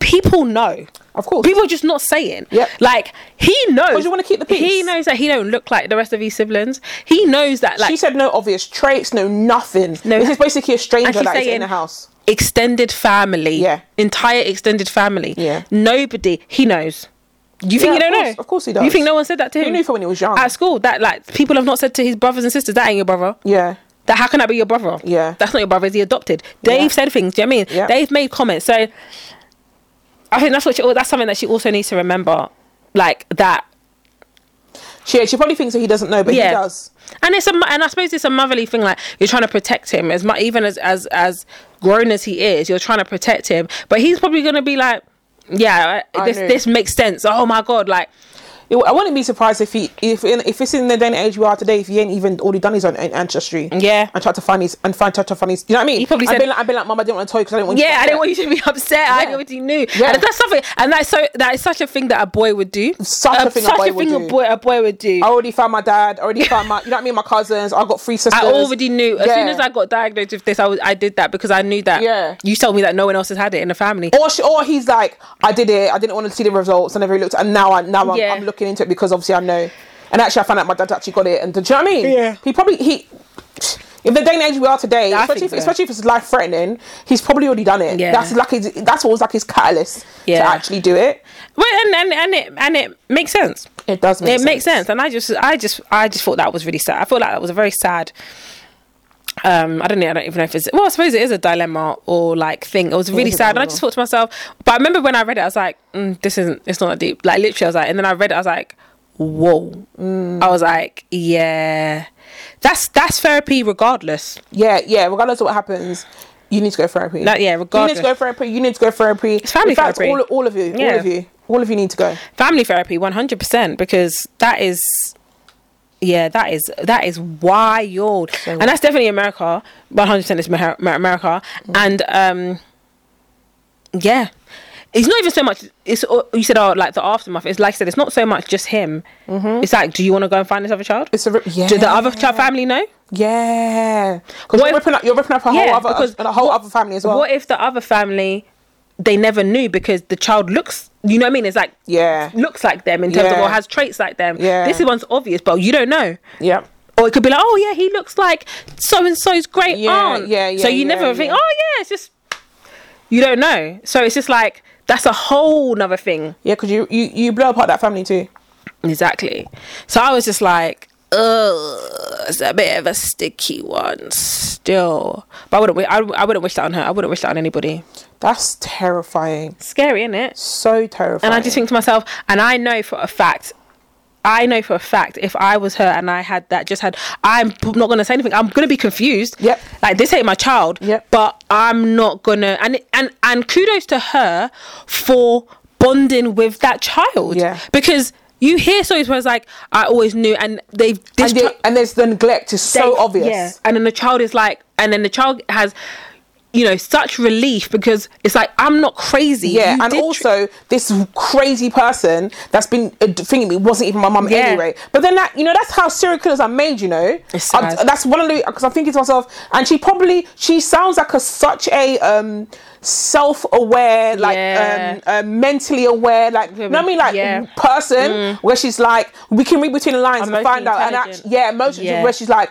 people know. Of course. People are just not saying. Yep. Like he knows. you wanna keep the peace. He knows that he don't look like the rest of his siblings. He knows that like she said no obvious traits, no nothing. No. this is basically a stranger that is in the house. extended family. Yeah. Entire extended family. Yeah. Nobody. He knows. You think Yeah, you don't of course- know? of course he does. You think no one said that to him? He knew from when he was young. At school, that like people have not said to his brothers and sisters, that ain't your brother. Yeah. That how can that be your brother? Yeah. That's not your brother. Is he adopted? Dave Yeah. said things. Do you know what I mean? Yeah. Dave made comments. So I think that's what she, that's something that she also needs to remember. Like that She she probably thinks that he doesn't know, but Yeah. he does. and it's a and I suppose it's a motherly thing. Like you're trying to protect him as much, even as as as grown as he is. You're trying to protect him, but he's probably gonna be like, yeah, I- this know. this makes sense. Oh my god, like It- I wouldn't be surprised if he if in, if it's in the day and age we are today, if he ain't even already done his own ancestry. Yeah. And tried to find his and find try to find his. You know what I mean? He probably I've said- been like, I've been like, Mom, I didn't want to tell you because I didn't want. you yeah, to I upset." didn't want you to be upset. I already knew, Yeah. and that's something, and that's so that is such a thing that a boy would do. Such a um, thing a boy a would thing do. a boy a boy would do. I already found my dad. I already found my. You know what I mean? My cousins. I got three sisters. I already knew as soon as I got diagnosed with this, I was I did that because I knew that. Yeah. You told me that no one else has had it in the family. Or, she, or he's like, I did it. I didn't want to see the results. I never looked, and now I now I'm, Yeah. I'm looking into it because obviously I know. And actually, I found out my dad actually got it. And do you know what I mean? Yeah. He probably he. In the day and age we are today, I especially if, so. especially if it's life threatening, he's probably already done it. Yeah. That's like his, that's what was like his catalyst Yeah. to actually do it. Well, and, and and it and it makes sense. It does make it sense. makes sense, and I just I just I just thought that was really sad. I feel like that was a very sad. Um, I don't know. I don't even know if it's well. I suppose it is a dilemma or like thing. It was really a sad, and I just thought to myself. But I remember when I read it, I was like, mm, "This isn't. It's not that deep." Like literally, I was like, and then I read it, I was like, "Whoa!" Mm. I was like, "Yeah, that's that's therapy, regardless." Yeah, yeah. Regardless of what happens, you need to go therapy. Like, yeah, regardless. You need to go therapy. You need to go therapy. It's family In fact, therapy. all all of you, all Yeah. of you, all of you need to go. family therapy 100% because that is yeah that is that is wild. And that's definitely america 100% is Mer- Mer- america. And um yeah. It's not even so much it's uh, you said oh like the aftermath. It's like i said it's not so much just him. It's like do you want to go and find this other child? It's a yeah. do the other child family know? Yeah, because you're ripping up, you're ripping up a whole other, because a whole what- other family as well. what if the other family they never knew because the child looks you know what i mean it's like yeah, looks like them in terms of Yeah. or has traits like them. Yeah. This one's obvious, but you don't know. yeah, Or it could be like, oh yeah, he looks like so and so's great Yeah, aunt. yeah, yeah, So you yeah, never think, oh yeah, it's just you don't know. So it's just like that's a whole nother thing. yeah. Because you, you you blow apart that family too. Exactly. So I was just like, ugh. it's a bit of a sticky one still. But I wouldn't. I, I wouldn't wish that on her. I wouldn't wish that on anybody. That's terrifying. Scary, isn't it? So terrifying. And I just think to myself, and I know for a fact, I know for a fact, if I was her and I had that, just had, I'm not gonna say anything. I'm gonna be confused. Yep. Like this ain't my child. Yep. But I'm not gonna. And and and kudos to her for bonding with that child. Yeah. Because you hear stories where it's like, I always knew, and they've and, they- and there's the neglect is so obvious. Yeah. And then the child is like, and then the child has, you know, such relief because it's like I'm not crazy. Yeah, You and did tr- also this crazy person that's been uh, thinking me wasn't even my mum Yeah. anyway. But then that you know that's how serial killers are made. You know, It's I'm- that's one of the because I'm thinking to myself, and she probably she sounds like a such a um self-aware, like Yeah. um, uh, mentally aware, like you know I mean, like Yeah. Mm. person where she's like we can read between the lines and find out, and yeah, emotionally where she's like.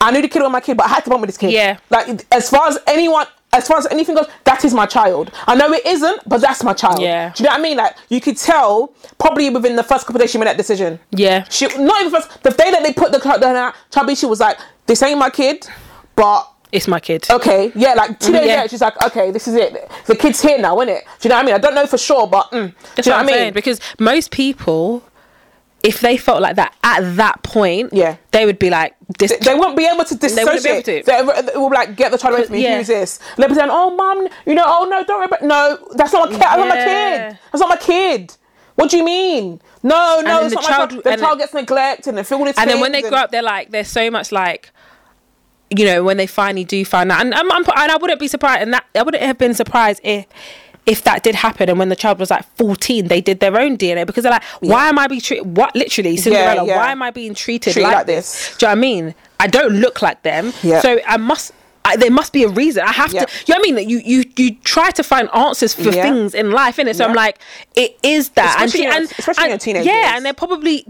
I knew the kid was my kid, but I had to bond with this kid. Yeah. Like as far as anyone, as far as anything goes, that is my child. I know it isn't, but that's my child. Yeah. Do you know what I mean? Like you could tell probably within the first couple of days she made that decision. Yeah. She not even first. The day that they put the child down, chubby, she was like, "This ain't my kid," but. It's my kid. Okay, yeah, like two days yeah. later, she's like, okay, this is it. The kid's here now, isn't it? Do you know what I mean? I don't know for sure, but mm, That's do you know what I mean? Because most people, if they felt like that at that point, Yeah. they would be like, "This." they won't be able to wouldn't be able dissociate. They, they will like, get the child away from me. Yeah. Who's this? They'll be saying, oh, mum, you know, oh, no, don't worry about No, that's not my kid. That's not my kid. That's not my kid. What do you mean? No, no, it's the not my child- child. The and child gets neglected and feel all this and then when they grow up, they're like, they're so much like, you know, when they finally do find out, and I'm and I wouldn't be surprised, and that I wouldn't have been surprised if. If that did happen, and when the child was like fourteen, they did their own DNA because they're like, "Why am I being treated? What literally, Cinderella? yeah. Why am I being treated, Treated like, like this? this. Do you know what I mean? I don't look like them, Yeah. so I must. I, there must be a reason. I have Yeah. to. You know what I mean? You you you try to find answers for Yeah. things in life, innit? So I'm like, it is that, Especially and, in- and especially and- teenage yeah, years. and they're probably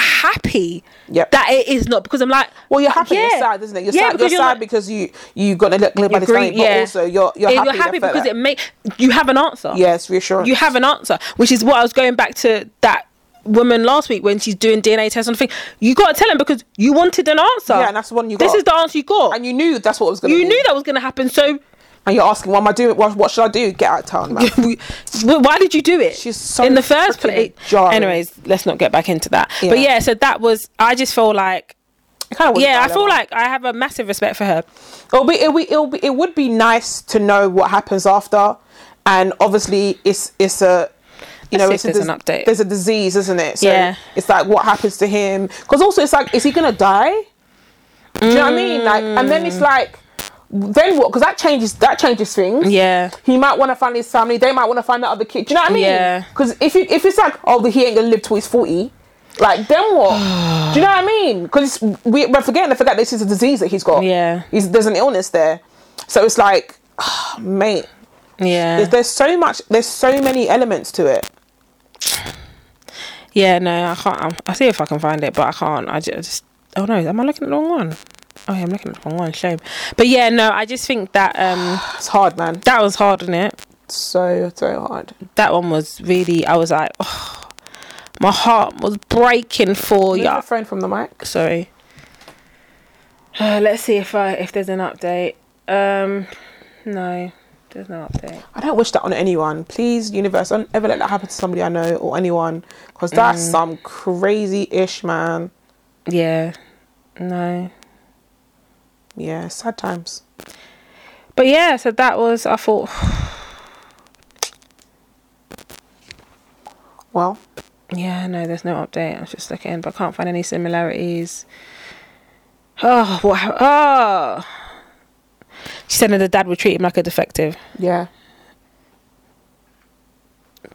happy Yep. that it is not because I'm like, Well, you're happy. Yeah. You're sad, isn't it? You're Yeah, sad. You're because you're sad like- because you you've got neglected by this agree- family, but yeah. also you're you're happy. you're happy because it make you have an answer. yes, reassuring. you have an answer, which is what I was going back to that woman last week when she's doing DNA tests on the thing. You got to tell him because you wanted an answer. Yeah, and that's the one you This got. is the answer you got. and you knew that's what was going to. you knew that was going to happen. So and you're asking, what am I doing? What, what should I do? Get out of town, man. why did you do it? She's so in the first place. jarring. Anyways, let's not get back into that. But Yeah. yeah, so that was. I just feel like. It kinda Yeah, I feel like I have a massive respect for her. it'll be, it'll be, it'll be, it would be nice to know what happens after, and obviously it's it's a. You know, it's a there's an update. There's a disease, isn't it? So Yeah. It's like what happens to him? Because also it's like, is he gonna die? Do you know what I mean? Like, and then Mm. it's like, then what? Because that changes that changes things. Yeah. He might want to find his family. They might want to find that other kid. Do you know what I mean? Yeah. Because if you, if it's like, oh, he ain't gonna live till he's forty, like then what? Do you know what I mean? Because we, we're forgetting to forget this is a disease that he's got. Yeah. He's, there's an illness there, so it's like, mate, Yeah. there's, there's so much, there's so many elements to it. Yeah, no, I can't. I'll see if I can find it, but I can't. I ju- just. Oh no, am I looking at the wrong one? Oh yeah, I'm looking at the wrong one. Shame. But yeah, no, I just think that um It's hard, man. that was hard, is it? So so hard. That one was really. I was like, oh, my heart was breaking for you. your phone from the mic. Sorry. Uh, let's see if I if there's an update. Um, no, there's no update. I don't wish that on anyone. Please, universe, don't ever let that happen to somebody I know or anyone, because that's Mm. some crazy ish, man. Yeah, no. Yeah, sad times. But yeah, so that was. I thought. Well, Yeah, no, there's no update. I was just looking, but I can't find any similarities. Oh, what? hap- Oh, she said that the dad would treat him like a defective. yeah.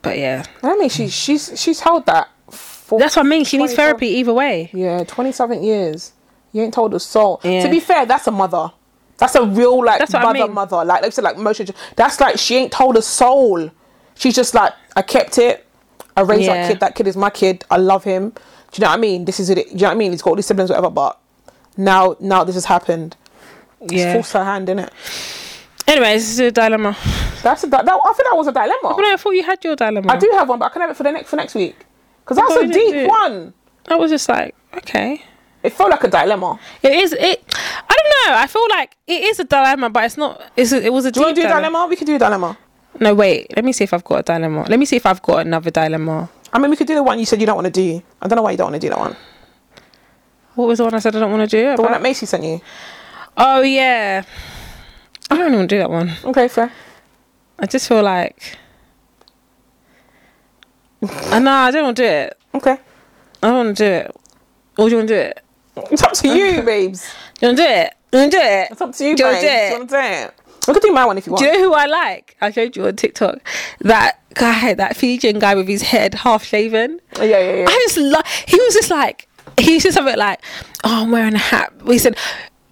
But yeah, I mean, she she's she's held that. For that's what I mean. She needs therapy either way. Yeah, twenty something years. You ain't told a soul. Yeah. To be fair, that's a mother. That's a real like That's what I mother, mean. mother. Like like I said, like emotion. That's like she ain't told a soul. She's just like I kept it. I raised Yeah. that kid. That kid is my kid. I love him. Do you know what I mean? This is it. Do you know what I mean? He's got all these siblings, whatever. But now, now this has happened. It's Yeah. forced her hand in it. Anyways, this is a dilemma. That's a, that, that. I think that was a dilemma. No, I thought you had your dilemma. I do have one, but I can have it for the next for next week because that's a you didn't do deep it. one. I was just like, okay. It felt like a dilemma. It is. It. I don't know. I feel like it is a dilemma, but it's not. It's. A, it was a. Do you want to do a dilemma? We could do a dilemma. No, wait. Let me see if I've got a dilemma. Let me see if I've got another dilemma. I mean, we could do the one you said you don't want to do. I don't know why you don't want to do that one. What was the one I said I don't want to do? The one that Macy sent you. Oh yeah. I don't want to do that one. Okay, fair. I just feel like. Uh, nah, I don't want to do it. Okay. I don't want to do it. Or do you want to do it? It's up to you, babes. You want to do it? You want to do it? It's up to you, Do you babes. do it? You want to do it? We could do my one if you want. Do you know who I like? I showed you on TikTok. That guy, that Fijian guy with his head half shaven. Oh, yeah, yeah, yeah. I just love. He was just like he said something like, "Oh, I'm wearing a hat." We said.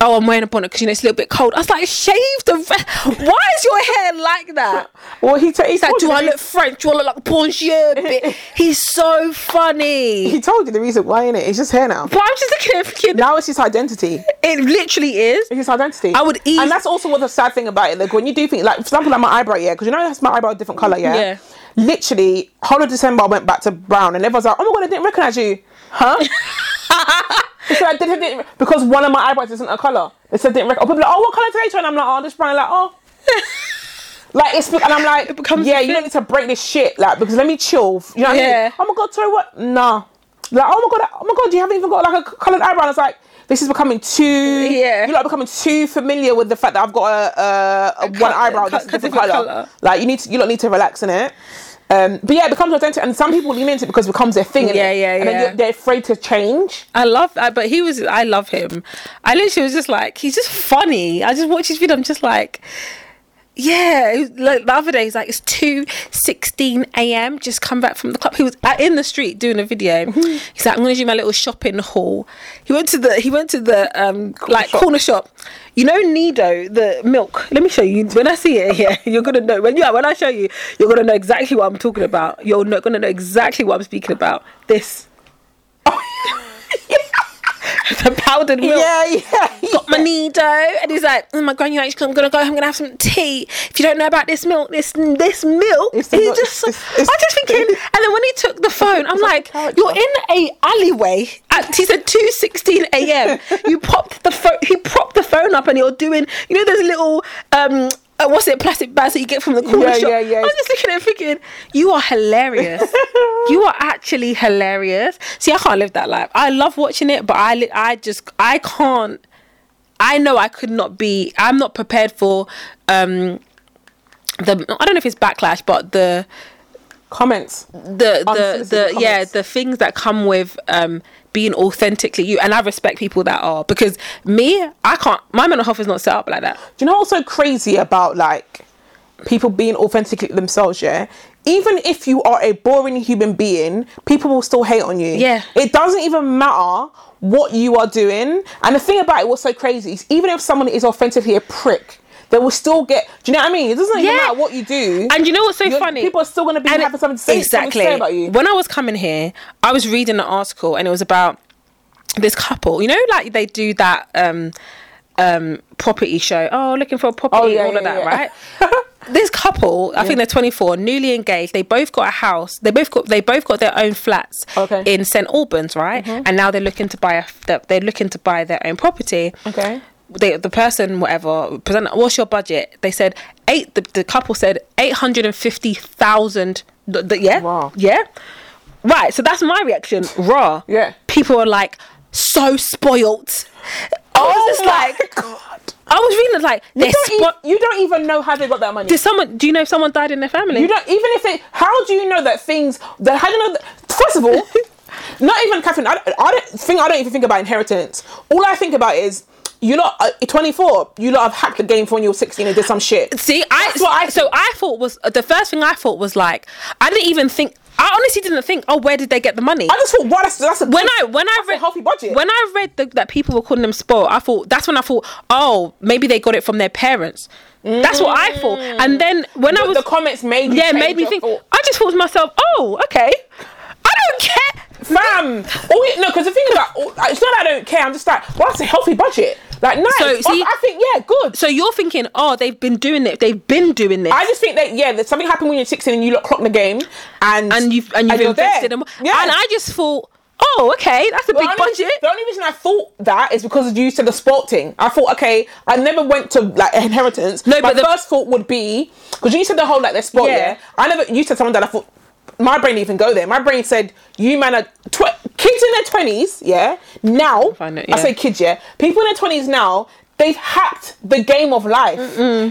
Oh, I'm wearing a bonnet because you know it's a little bit cold. I was like, shave the. Re- Why is your hair like that? well, he, t- he He's like, do I look French? Do I look like Bonjour? He's so funny. He told you the reason why in it. It's just hair now. But I'm just looking at him thinking, Now it's his identity. it literally is. It's his identity. I would eat. And that's also what the sad thing about it. Like when you do think, like for example, like my eyebrow, yeah, because you know that's my eyebrow a different color, yeah. Yeah. Literally, whole of December I went back to brown, and everyone's like, "Oh my god, I didn't recognize you, huh?" They said I didn't, didn't because one of my eyebrows isn't a color. They said didn't recognize. Oh, people are like, "Oh, what color today?" And I'm like, "Oh, this brown." Like, "Oh." Like it's and I'm like, it becomes yeah, you don't need to break this shit, like because let me chill. You know what I Yeah. mean? Oh my god, sorry, what? Nah. Like, oh my god, oh my god, you haven't even got like a coloured eyebrow. And it's like this is becoming too. Yeah. You're like becoming too familiar with the fact that I've got a, a, a one colour- eyebrow a that's a colour- different different colour. colour. Like you need to, you don't need to relax in it. Um, but yeah, it becomes authentic, and some people lean into it because it becomes their thing. Yeah, yeah, And then yeah. you're- they're afraid to change. I love that, but he was. I love him. I literally was just like, he's just funny. I just watch his video. I'm just like, yeah. Like the other day, he's like, it's two sixteen a.m. Just come back from the club. He was in the street doing a video. He's like, I'm gonna do my little shopping haul. He went to the. He went to the um like shop. corner shop. You know Nido, the milk. Let me show you. When I see it, yeah, you're gonna know. When you when I show you, you're gonna know exactly what I'm talking about. You're not gonna know exactly what I'm speaking about. This. the powdered milk Yeah, yeah. got my Nido, and he's like, "Oh my god, you I'm gonna go. I'm gonna have some tea. If you don't know about this milk, this this milk, It's the he's milk- just." it's- it's- I'm just thinking, and then when he took the phone, I'm like, character. "You're in a alleyway." At, he said two sixteen a.m. You popped the phone. He propped the phone up, and you're doing, you know, those little um. Uh, what's it? Plastic bags that you get from the corner Yeah, shop. yeah, yeah. I'm just looking at him thinking, you are hilarious. you are actually hilarious. See, I can't live that life. I love watching it, but I, li- I just, I can't. I know I could not be. I'm not prepared for um the. I don't know if it's backlash, but the Comments. the the the Unsolicited yeah the things that come with um being authentically you. And I respect people that are because me, I can't. My mental health is not set up like that. Do you know what's so crazy about like people being authentically themselves? Yeah, even if you are a boring human being, people will still hate on you. Yeah. it doesn't even matter what you are doing. And the thing about it, what's so crazy is even if someone is authentically a prick. They will still get. Do you know what I mean? It doesn't even matter what you do. And you know what's so funny? People are still going to be And having something to say, something to exactly. say about you. When I was coming here, I was reading an article and it was about this couple. You know, like they do that um um property show. Oh, looking for a property, Oh, yeah, all of that, yeah. right? this couple, I think they're 24, newly engaged. They both got a house. They both got they both got their own flats Okay. Mm-hmm. in St Albans, right? And now they're looking to buy a they're looking to buy their own property Okay. They, the person, whatever, present, what's your budget? They said eight. The, the couple said eight hundred and fifty thousand. th- th- Yeah, Wow. yeah, right. So that's my reaction. Raw. Yeah. People are like so spoilt. I was oh just like, Oh God. I was reading it like You don't, e- you don't even know how they got that money. Did someone? Do you know if someone died in their family? You don't even if they. How do you know that things that? How do you know? That, first of all, not even Catherine. I, I don't think I don't even think about inheritance. All I think about is you lot. Uh, 24. You lot have hacked the game from when you were 16 and did some shit. See, I, That's what I so I thought was the first thing I thought was like I didn't even think. I honestly didn't think. Oh, where did they get the money? I just thought, wow, that's that's a when I when I read healthy budget. when I read the, that people were calling them spoiled, I thought that's when I thought, oh, maybe they got it from their parents. That's what I thought. And then when I was the comments made yeah, made me think. thought. I just thought to myself, oh, okay, I don't care. Fam, all no, because the thing is all- it's not that I don't care. I'm just like, well, that's a healthy budget. Like, nice. So, see- I, I think, yeah, good. So you're thinking, oh, they've been doing it. They've been doing this. I just think that yeah, that something happened when you're 16 and you look clock the game, and and you've and you've you're invested there. in, Yeah. and I just thought, oh, okay, that's a The big only, budget. the only reason I thought that is because you said the sport thing. I thought, okay, I never went to like inheritance. No, my but the- first thought would be because you said the whole like the sport. Yeah. Yeah. I never. You said someone that I thought my brain even go there. My brain said you man are tw- kids in their twenties. Yeah. Now it, I say kids. Yeah. People in their twenties now. They've hacked the game of life.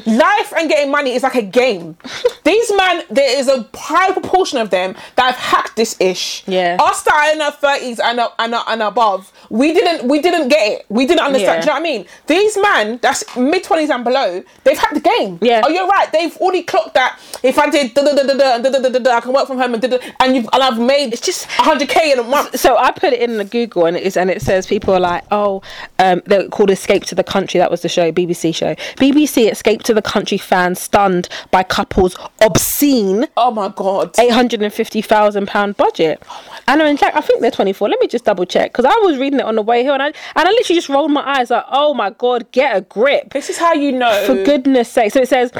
Life and getting money is like a game. These man, there is a high proportion of them that have hacked this ish. Yeah. Us that are in our thirties and, up- and, and above, we didn't we didn't get it. We didn't understand. Yeah. Do you know what I mean? These man that's mid twenties and below, they've hacked the game. Yeah. Oh, you're right. They've already clocked that. If I did da da da da da da da da da, I can work from home and da da, and you've and I've made It's just- hundred k in a month. so I put it in the Google and it is and it says people are like, oh, um, they're called Escape to the Country. That was the show, BBC show. BBC Escape to the Country fans stunned by couple's obscene Oh my god. eight hundred and fifty thousand pound budget. Oh Anna and Jack, I think they're twenty four. Let me just double check because I was reading it on the way here and I and I literally just rolled my eyes like, oh my god, get a grip This is how you know. for goodness sake. So it says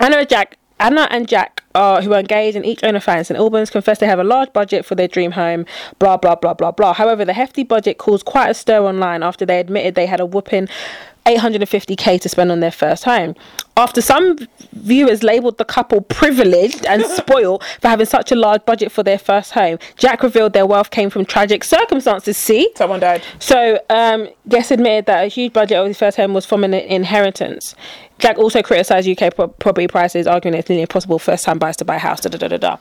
Anna and Jack Anna and Jack are who are engaged in each finance in Albans confess they have a large budget for their dream home, blah blah blah blah blah. However, the hefty budget caused quite a stir online after they admitted they had a whooping 850k to spend on their first home. After some viewers labelled the couple privileged and spoiled for having such a large budget for their first home, Jack revealed their wealth came from tragic circumstances. See? Someone died. So, um, Guess admitted that a huge budget of his first home was from an inheritance. Jack also criticised UK pro- property prices, arguing it's nearly impossible for first time buyers to buy a house. Da, da, da, da, da.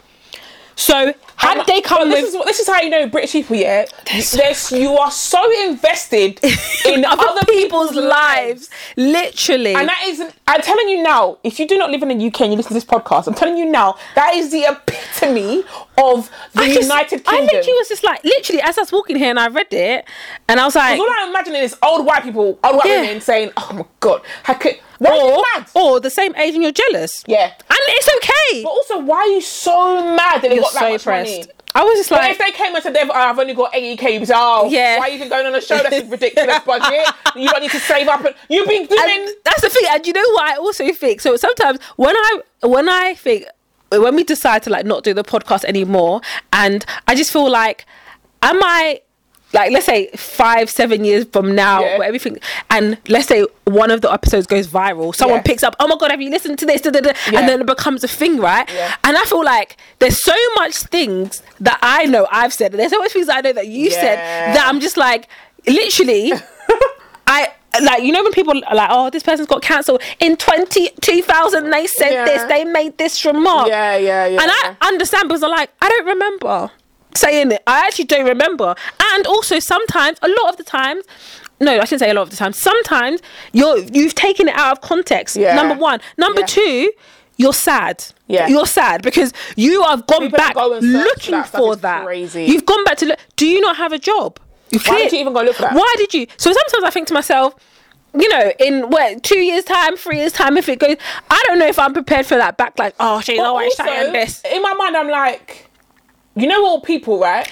So, had And- they come this with is what- this is how you know British people. Yeah, There's, you are so invested in other people's lives, literally, And that is, I'm telling you now, if you do not live in the UK and you listen to this podcast, I'm telling you now, that is the epitome of the I just- United Kingdom. I literally was just like, literally, as I was walking here and I read it, and I was like, all I'm imagining is old white people, old white Yeah. women saying, "Oh my god, how could? Why or, or the same age and you're jealous. yeah, And it's okay. But also, why are you so mad that they You're got that so much pressed. money? I was just like, But if they came and said, oh, "I've only got 80k," you'd be like, "Oh, Yeah. why are you even going on a show that's a ridiculous budget? You don't need to save up." And you've been doing. and that's the thing and you know what i also think so sometimes when i when i think when we decide to like not do the podcast anymore and i just feel like am i like let's say five seven years from now Yeah. where everything and let's say one of the episodes goes viral someone Yeah. picks up oh my god have you listened to this Da, da, da," Yeah. and then it becomes a thing right and i feel like there's so much things that i know i've said there's so much things i know that you said that i'm just like literally I like you know when people are like, oh, this person's got cancelled in 20, 2000 They said Yeah. this, they made this remark. Yeah, yeah, yeah. And I understand because I'm like, I don't remember saying it. I actually don't remember. And also sometimes, a lot of the times. No, I shouldn't say a lot of the time. Sometimes you're you've taken it out of context. Yeah. Number one. Number Yeah. two, you're sad. Yeah. You're sad because you have gone People back go looking that for that. crazy. You've gone back to look. Do you not have a job? You Why did you even go look for that? Why did you? So sometimes I think to myself, you know, in what two years time, three years time, if it goes, I don't know if I'm prepared for that back. Like, oh, she's always saying this. In my mind, I'm like, you know, all people, right?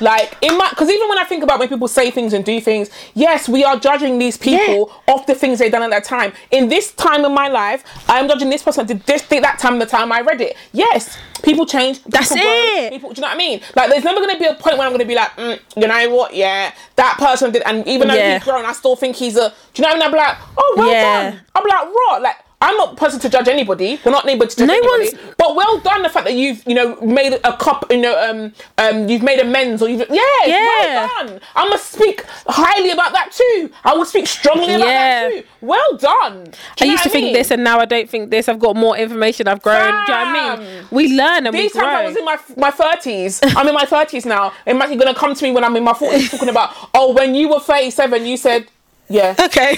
Like in my, because even when I think about when people say things and do things, yes, we are judging these people off the things they've done at that time. In this time in my life, I'm judging this person did this thing that time, the time I read it. Yes, people change. That's grow, it. People, do you know what I mean? Like, there's never going to be a point where I'm going to be like, mm, you know what? Yeah, that person did, and even though Yeah. he's grown, I still think he's a. Do you know what I mean? I'm like, oh, well Yeah. done. I'm like, what? Like. I'm not person to judge anybody. We're not anybody to judge No anybody. one's- But well done the fact that you've you know made a cup you know um um you've made amends or you've yes Yeah. well done. I must speak highly about that too. I will speak strongly about Yeah. that too. Well done. Do I used to what think this and now I don't think this. I've got more information. I've grown. Do you know what I mean? We learn and These we times I grow. was in my my thirties. I'm in my thirties now. Imagine gonna come to me when I'm in my forties talking about oh when you were 37 you said yeah okay.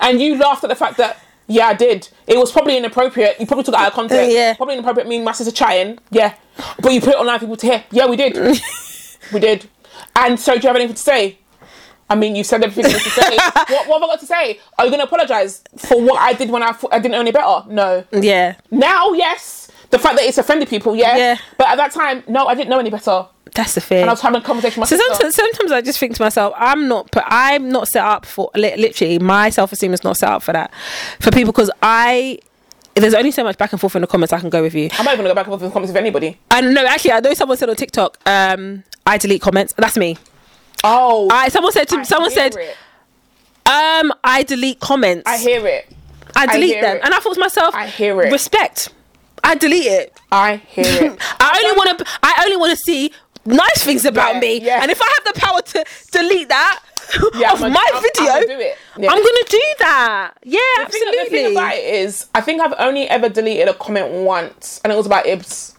and you laughed at the fact that yeah, I did. It was probably inappropriate. You probably took it out of uh, context. Yeah. Probably inappropriate. Me and my sister chatting. Yeah, but you put it online for people to hear. Yeah, we did. we did. And so, do you have anything to say? I mean, you said everything you to say. what, what have I got to say? Are you going to apologise for what I did when I I didn't know it better? No. yeah. Now, yes. The fact that it's offended people, yeah. Yeah. But at that time, no, I didn't know any better. That's the thing. And I was having a conversation with So sometimes, sometimes I just think to myself, I'm not, but I'm not set up for literally my self esteem is not set up for that for people because I. There's only so much back and forth in the comments I can go with you. I'm not even to go back and forth in the comments with anybody. And no, actually, I know someone said on TikTok, um, I delete comments. That's me. Oh, I someone said to I someone said, it. um, I delete comments. I hear it. I delete hear them, it. and I thought to myself, I hear it. Respect. I delete it. I hear it. I only want to. I only want to see nice things about Yeah, me. yeah. And if I have the power to delete that Yeah, of I'm my gonna- I'm- video, I'm gonna do it. Yeah. I'm gonna do that. Yeah, The thing- absolutely. The thing about it is, I think I've only ever deleted a comment once, and it was about Ibs.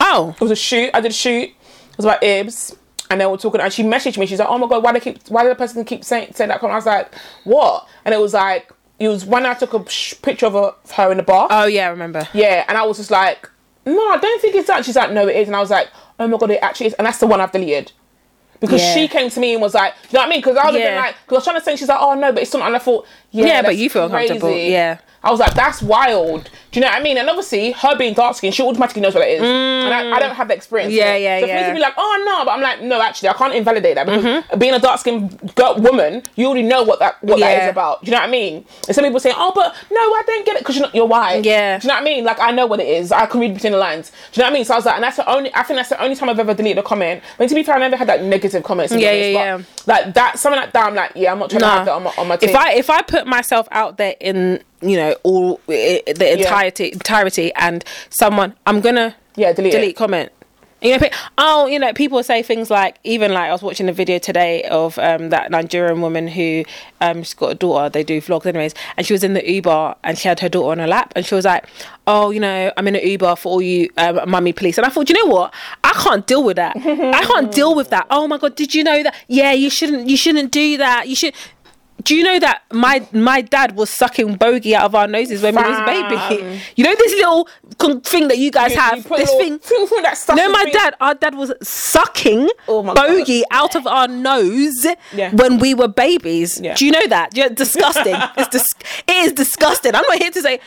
oh, It was a shoot. I did a shoot. It was about Ibs, and they were talking. And she messaged me. She's like, "Oh my god, why they keep? Why did the person keep saying saying that comment?" I was like, "What?" And it was like, it was when I took a picture of, her, of her in the bar. oh yeah, I remember. Yeah, and I was just like, no, I don't think it's that. She's like, no, it is. And I was like, oh my god, it actually is. And that's the one I've deleted. Because Yeah. she came to me and was like, you know what I mean? Because I was Yeah. like, because I was trying to say, she's like, oh no, but it's something. And I thought, yeah, Yeah, but you feel uncomfortable, crazy. yeah. I was like, that's wild. Do you know what I mean? And obviously, her being dark skinned, she automatically knows what it is. And I, I don't have the experience. Mm. Yeah, in it. yeah, so for me to be like, oh no, but I'm like, no, actually, I can't invalidate that because Mm-hmm. being a dark skinned girl, woman, you already know what that what that Yeah. is about. Do you know what I mean? And some people say, oh, but no, I don't get it because you're, not- you're white. Yeah. Do you know what I mean? Like I know what it is. I can read between the lines. Do you know what I mean? So I was like, and that's the only. I think that's the only time I've ever deleted a comment. I mean, to be fair, I never had like negative comments. to Yeah, honest, yeah, but, Like that, something like that. I'm like, yeah, I'm not trying to Nah. have that on my on my team. If I if I put myself out there in you know all the entirety entirety and someone I'm gonna Yeah, delete delete it. comment. You know, oh, you know, people say things like, even like I was watching a video today of um, that Nigerian woman who um, she's got a daughter. They do vlogs, anyways, and she was in the Uber and she had her daughter on her lap, and she was like, "Oh, you know, I'm in an Uber for all you um, mummy police." And I thought, you know what? I can't deal with that. I can't deal with that. Oh my god, did you know that? Yeah, you shouldn't. You shouldn't do that. You should." Do you know that my my dad was sucking bogey out of our noses when we was a baby? You know this little con- thing that you guys You- have. you this thing. No, my thing. dad, our dad was sucking Oh bogey God. out of our nose Yeah. when we were babies. Yeah. Do you know that? Yeah, disgusting. it's dis- it is disgusting. I'm not here to say.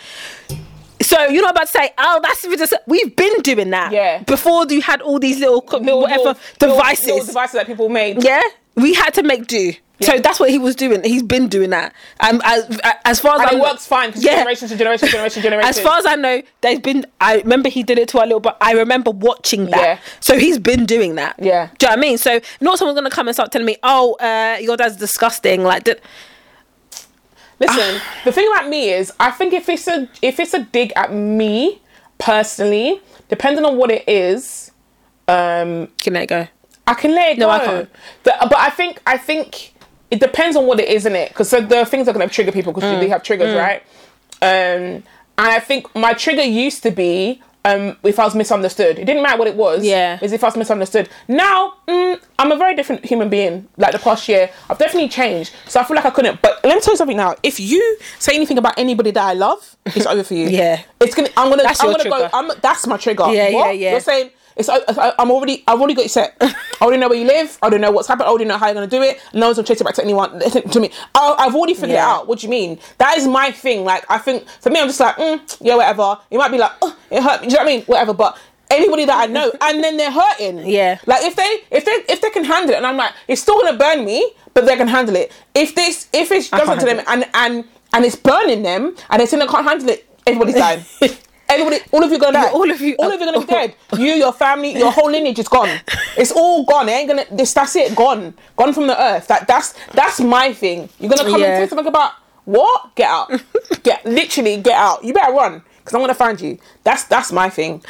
So you're not about to say, "Oh, that's ridiculous." We've been doing that. Yeah. Before you had all these little, Little- whatever little- devices. little devices that people made. yeah, we had to make do. So that's what he was doing. He's been doing that. Um, as, as far as And I'm, it works fine Yeah. generation to generation, generation, generation. As far as I know, there's been. I remember he did it to our little, but I remember watching that. Yeah. So he's been doing that. Yeah. Do you know what I mean? So not someone's gonna come and start telling me, "Oh, uh, your dad's disgusting." Like, Listen, the thing about me is, I think if it's a if it's a dig at me personally, depending on what it is, um, can let it go. I can let it No, go. I can't. The- but I think I think it depends on what it is, in it? Because so there are things that are going to trigger people because Mm. they have triggers, right? Um, and I think my trigger used to be um, if I was misunderstood. It didn't matter what it was. Yeah. Is if I was misunderstood. Now mm, I'm a very different human being. Like the past year, I've definitely changed. So I feel like I couldn't. But let me tell you something now. If you say anything about anybody that I love, it's over for you. Yeah. It's gonna. I'm gonna. That's I'm your gonna go. trigger. I'm. That's my trigger. Yeah, yeah, yeah. You're saying. It's, I, I- I'm already. I've already got you set. I already know where you live. I don't know what's happened. I already know how you're gonna do it. No one's gonna chase it back to anyone. To me, I, I've already figured Yeah. it out. What do you mean? That is my thing. Like I think for me, I'm just like, mm, yeah, whatever. It might be like, oh, it hurt. Do you know what I mean? Whatever. But anybody that I know, and then they're hurting. Yeah. Like if they if they if they can handle it, and I'm like, it's still gonna burn me, but they can handle it. If this if it doesn't to them and and and it's burning them, and they saying they can't handle it, everybody's dying. Everybody, all of you are gonna die. all of you- all of you gonna be dead. You, your family, your whole lineage is gone. It's all gone. It ain't gonna. This, that's it. Gone. Gone from the earth. That that's that's my thing. You're gonna come Yeah. and say something about what? Get out. Get literally get out. You better run because I'm gonna find you. That's that's my thing.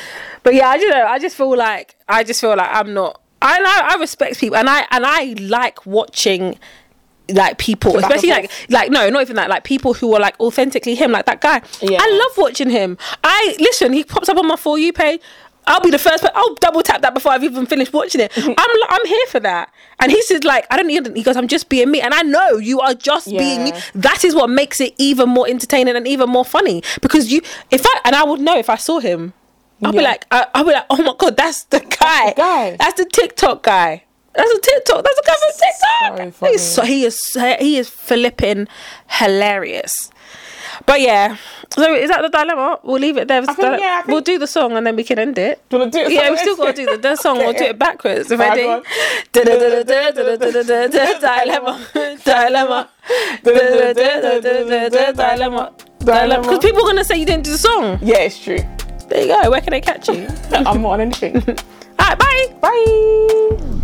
But yeah, I don't know. I just feel like I just feel like I'm not. I know I respect people, and I and I like watching like people, back especially like like no, not even that. Like people who are like authentically him, like that guy. Yeah. I love watching him. I listen. He pops up on my for you page. I'll be the first. But I'll double tap that before I've even finished watching it. I'm I'm here for that. And he says like I don't need. He goes, I'm just being me, and I know you are just being you. That is what makes it even more entertaining and even more funny because you. If I and I would know if I saw him. I'll be like, I, I'll be like, oh my god, that's the guy. the guy. That's the TikTok guy. That's a TikTok. That's a from TikTok. funny. He's so, he is so- he is flipping hilarious. But yeah, so is that the dilemma? We'll leave it there. think, yeah, I think- we'll do the song and then we can end it. Do you wanna do it Yeah, we still got to do the, the song. We'll do Okay. it backwards. If I do. Dilemma. Dilemma. Dilemma. Dilemma. Because people are going to say you didn't do the song. Yeah, it's true. There you go. Where can they catch you? I'm not on anything. All right, bye. Bye.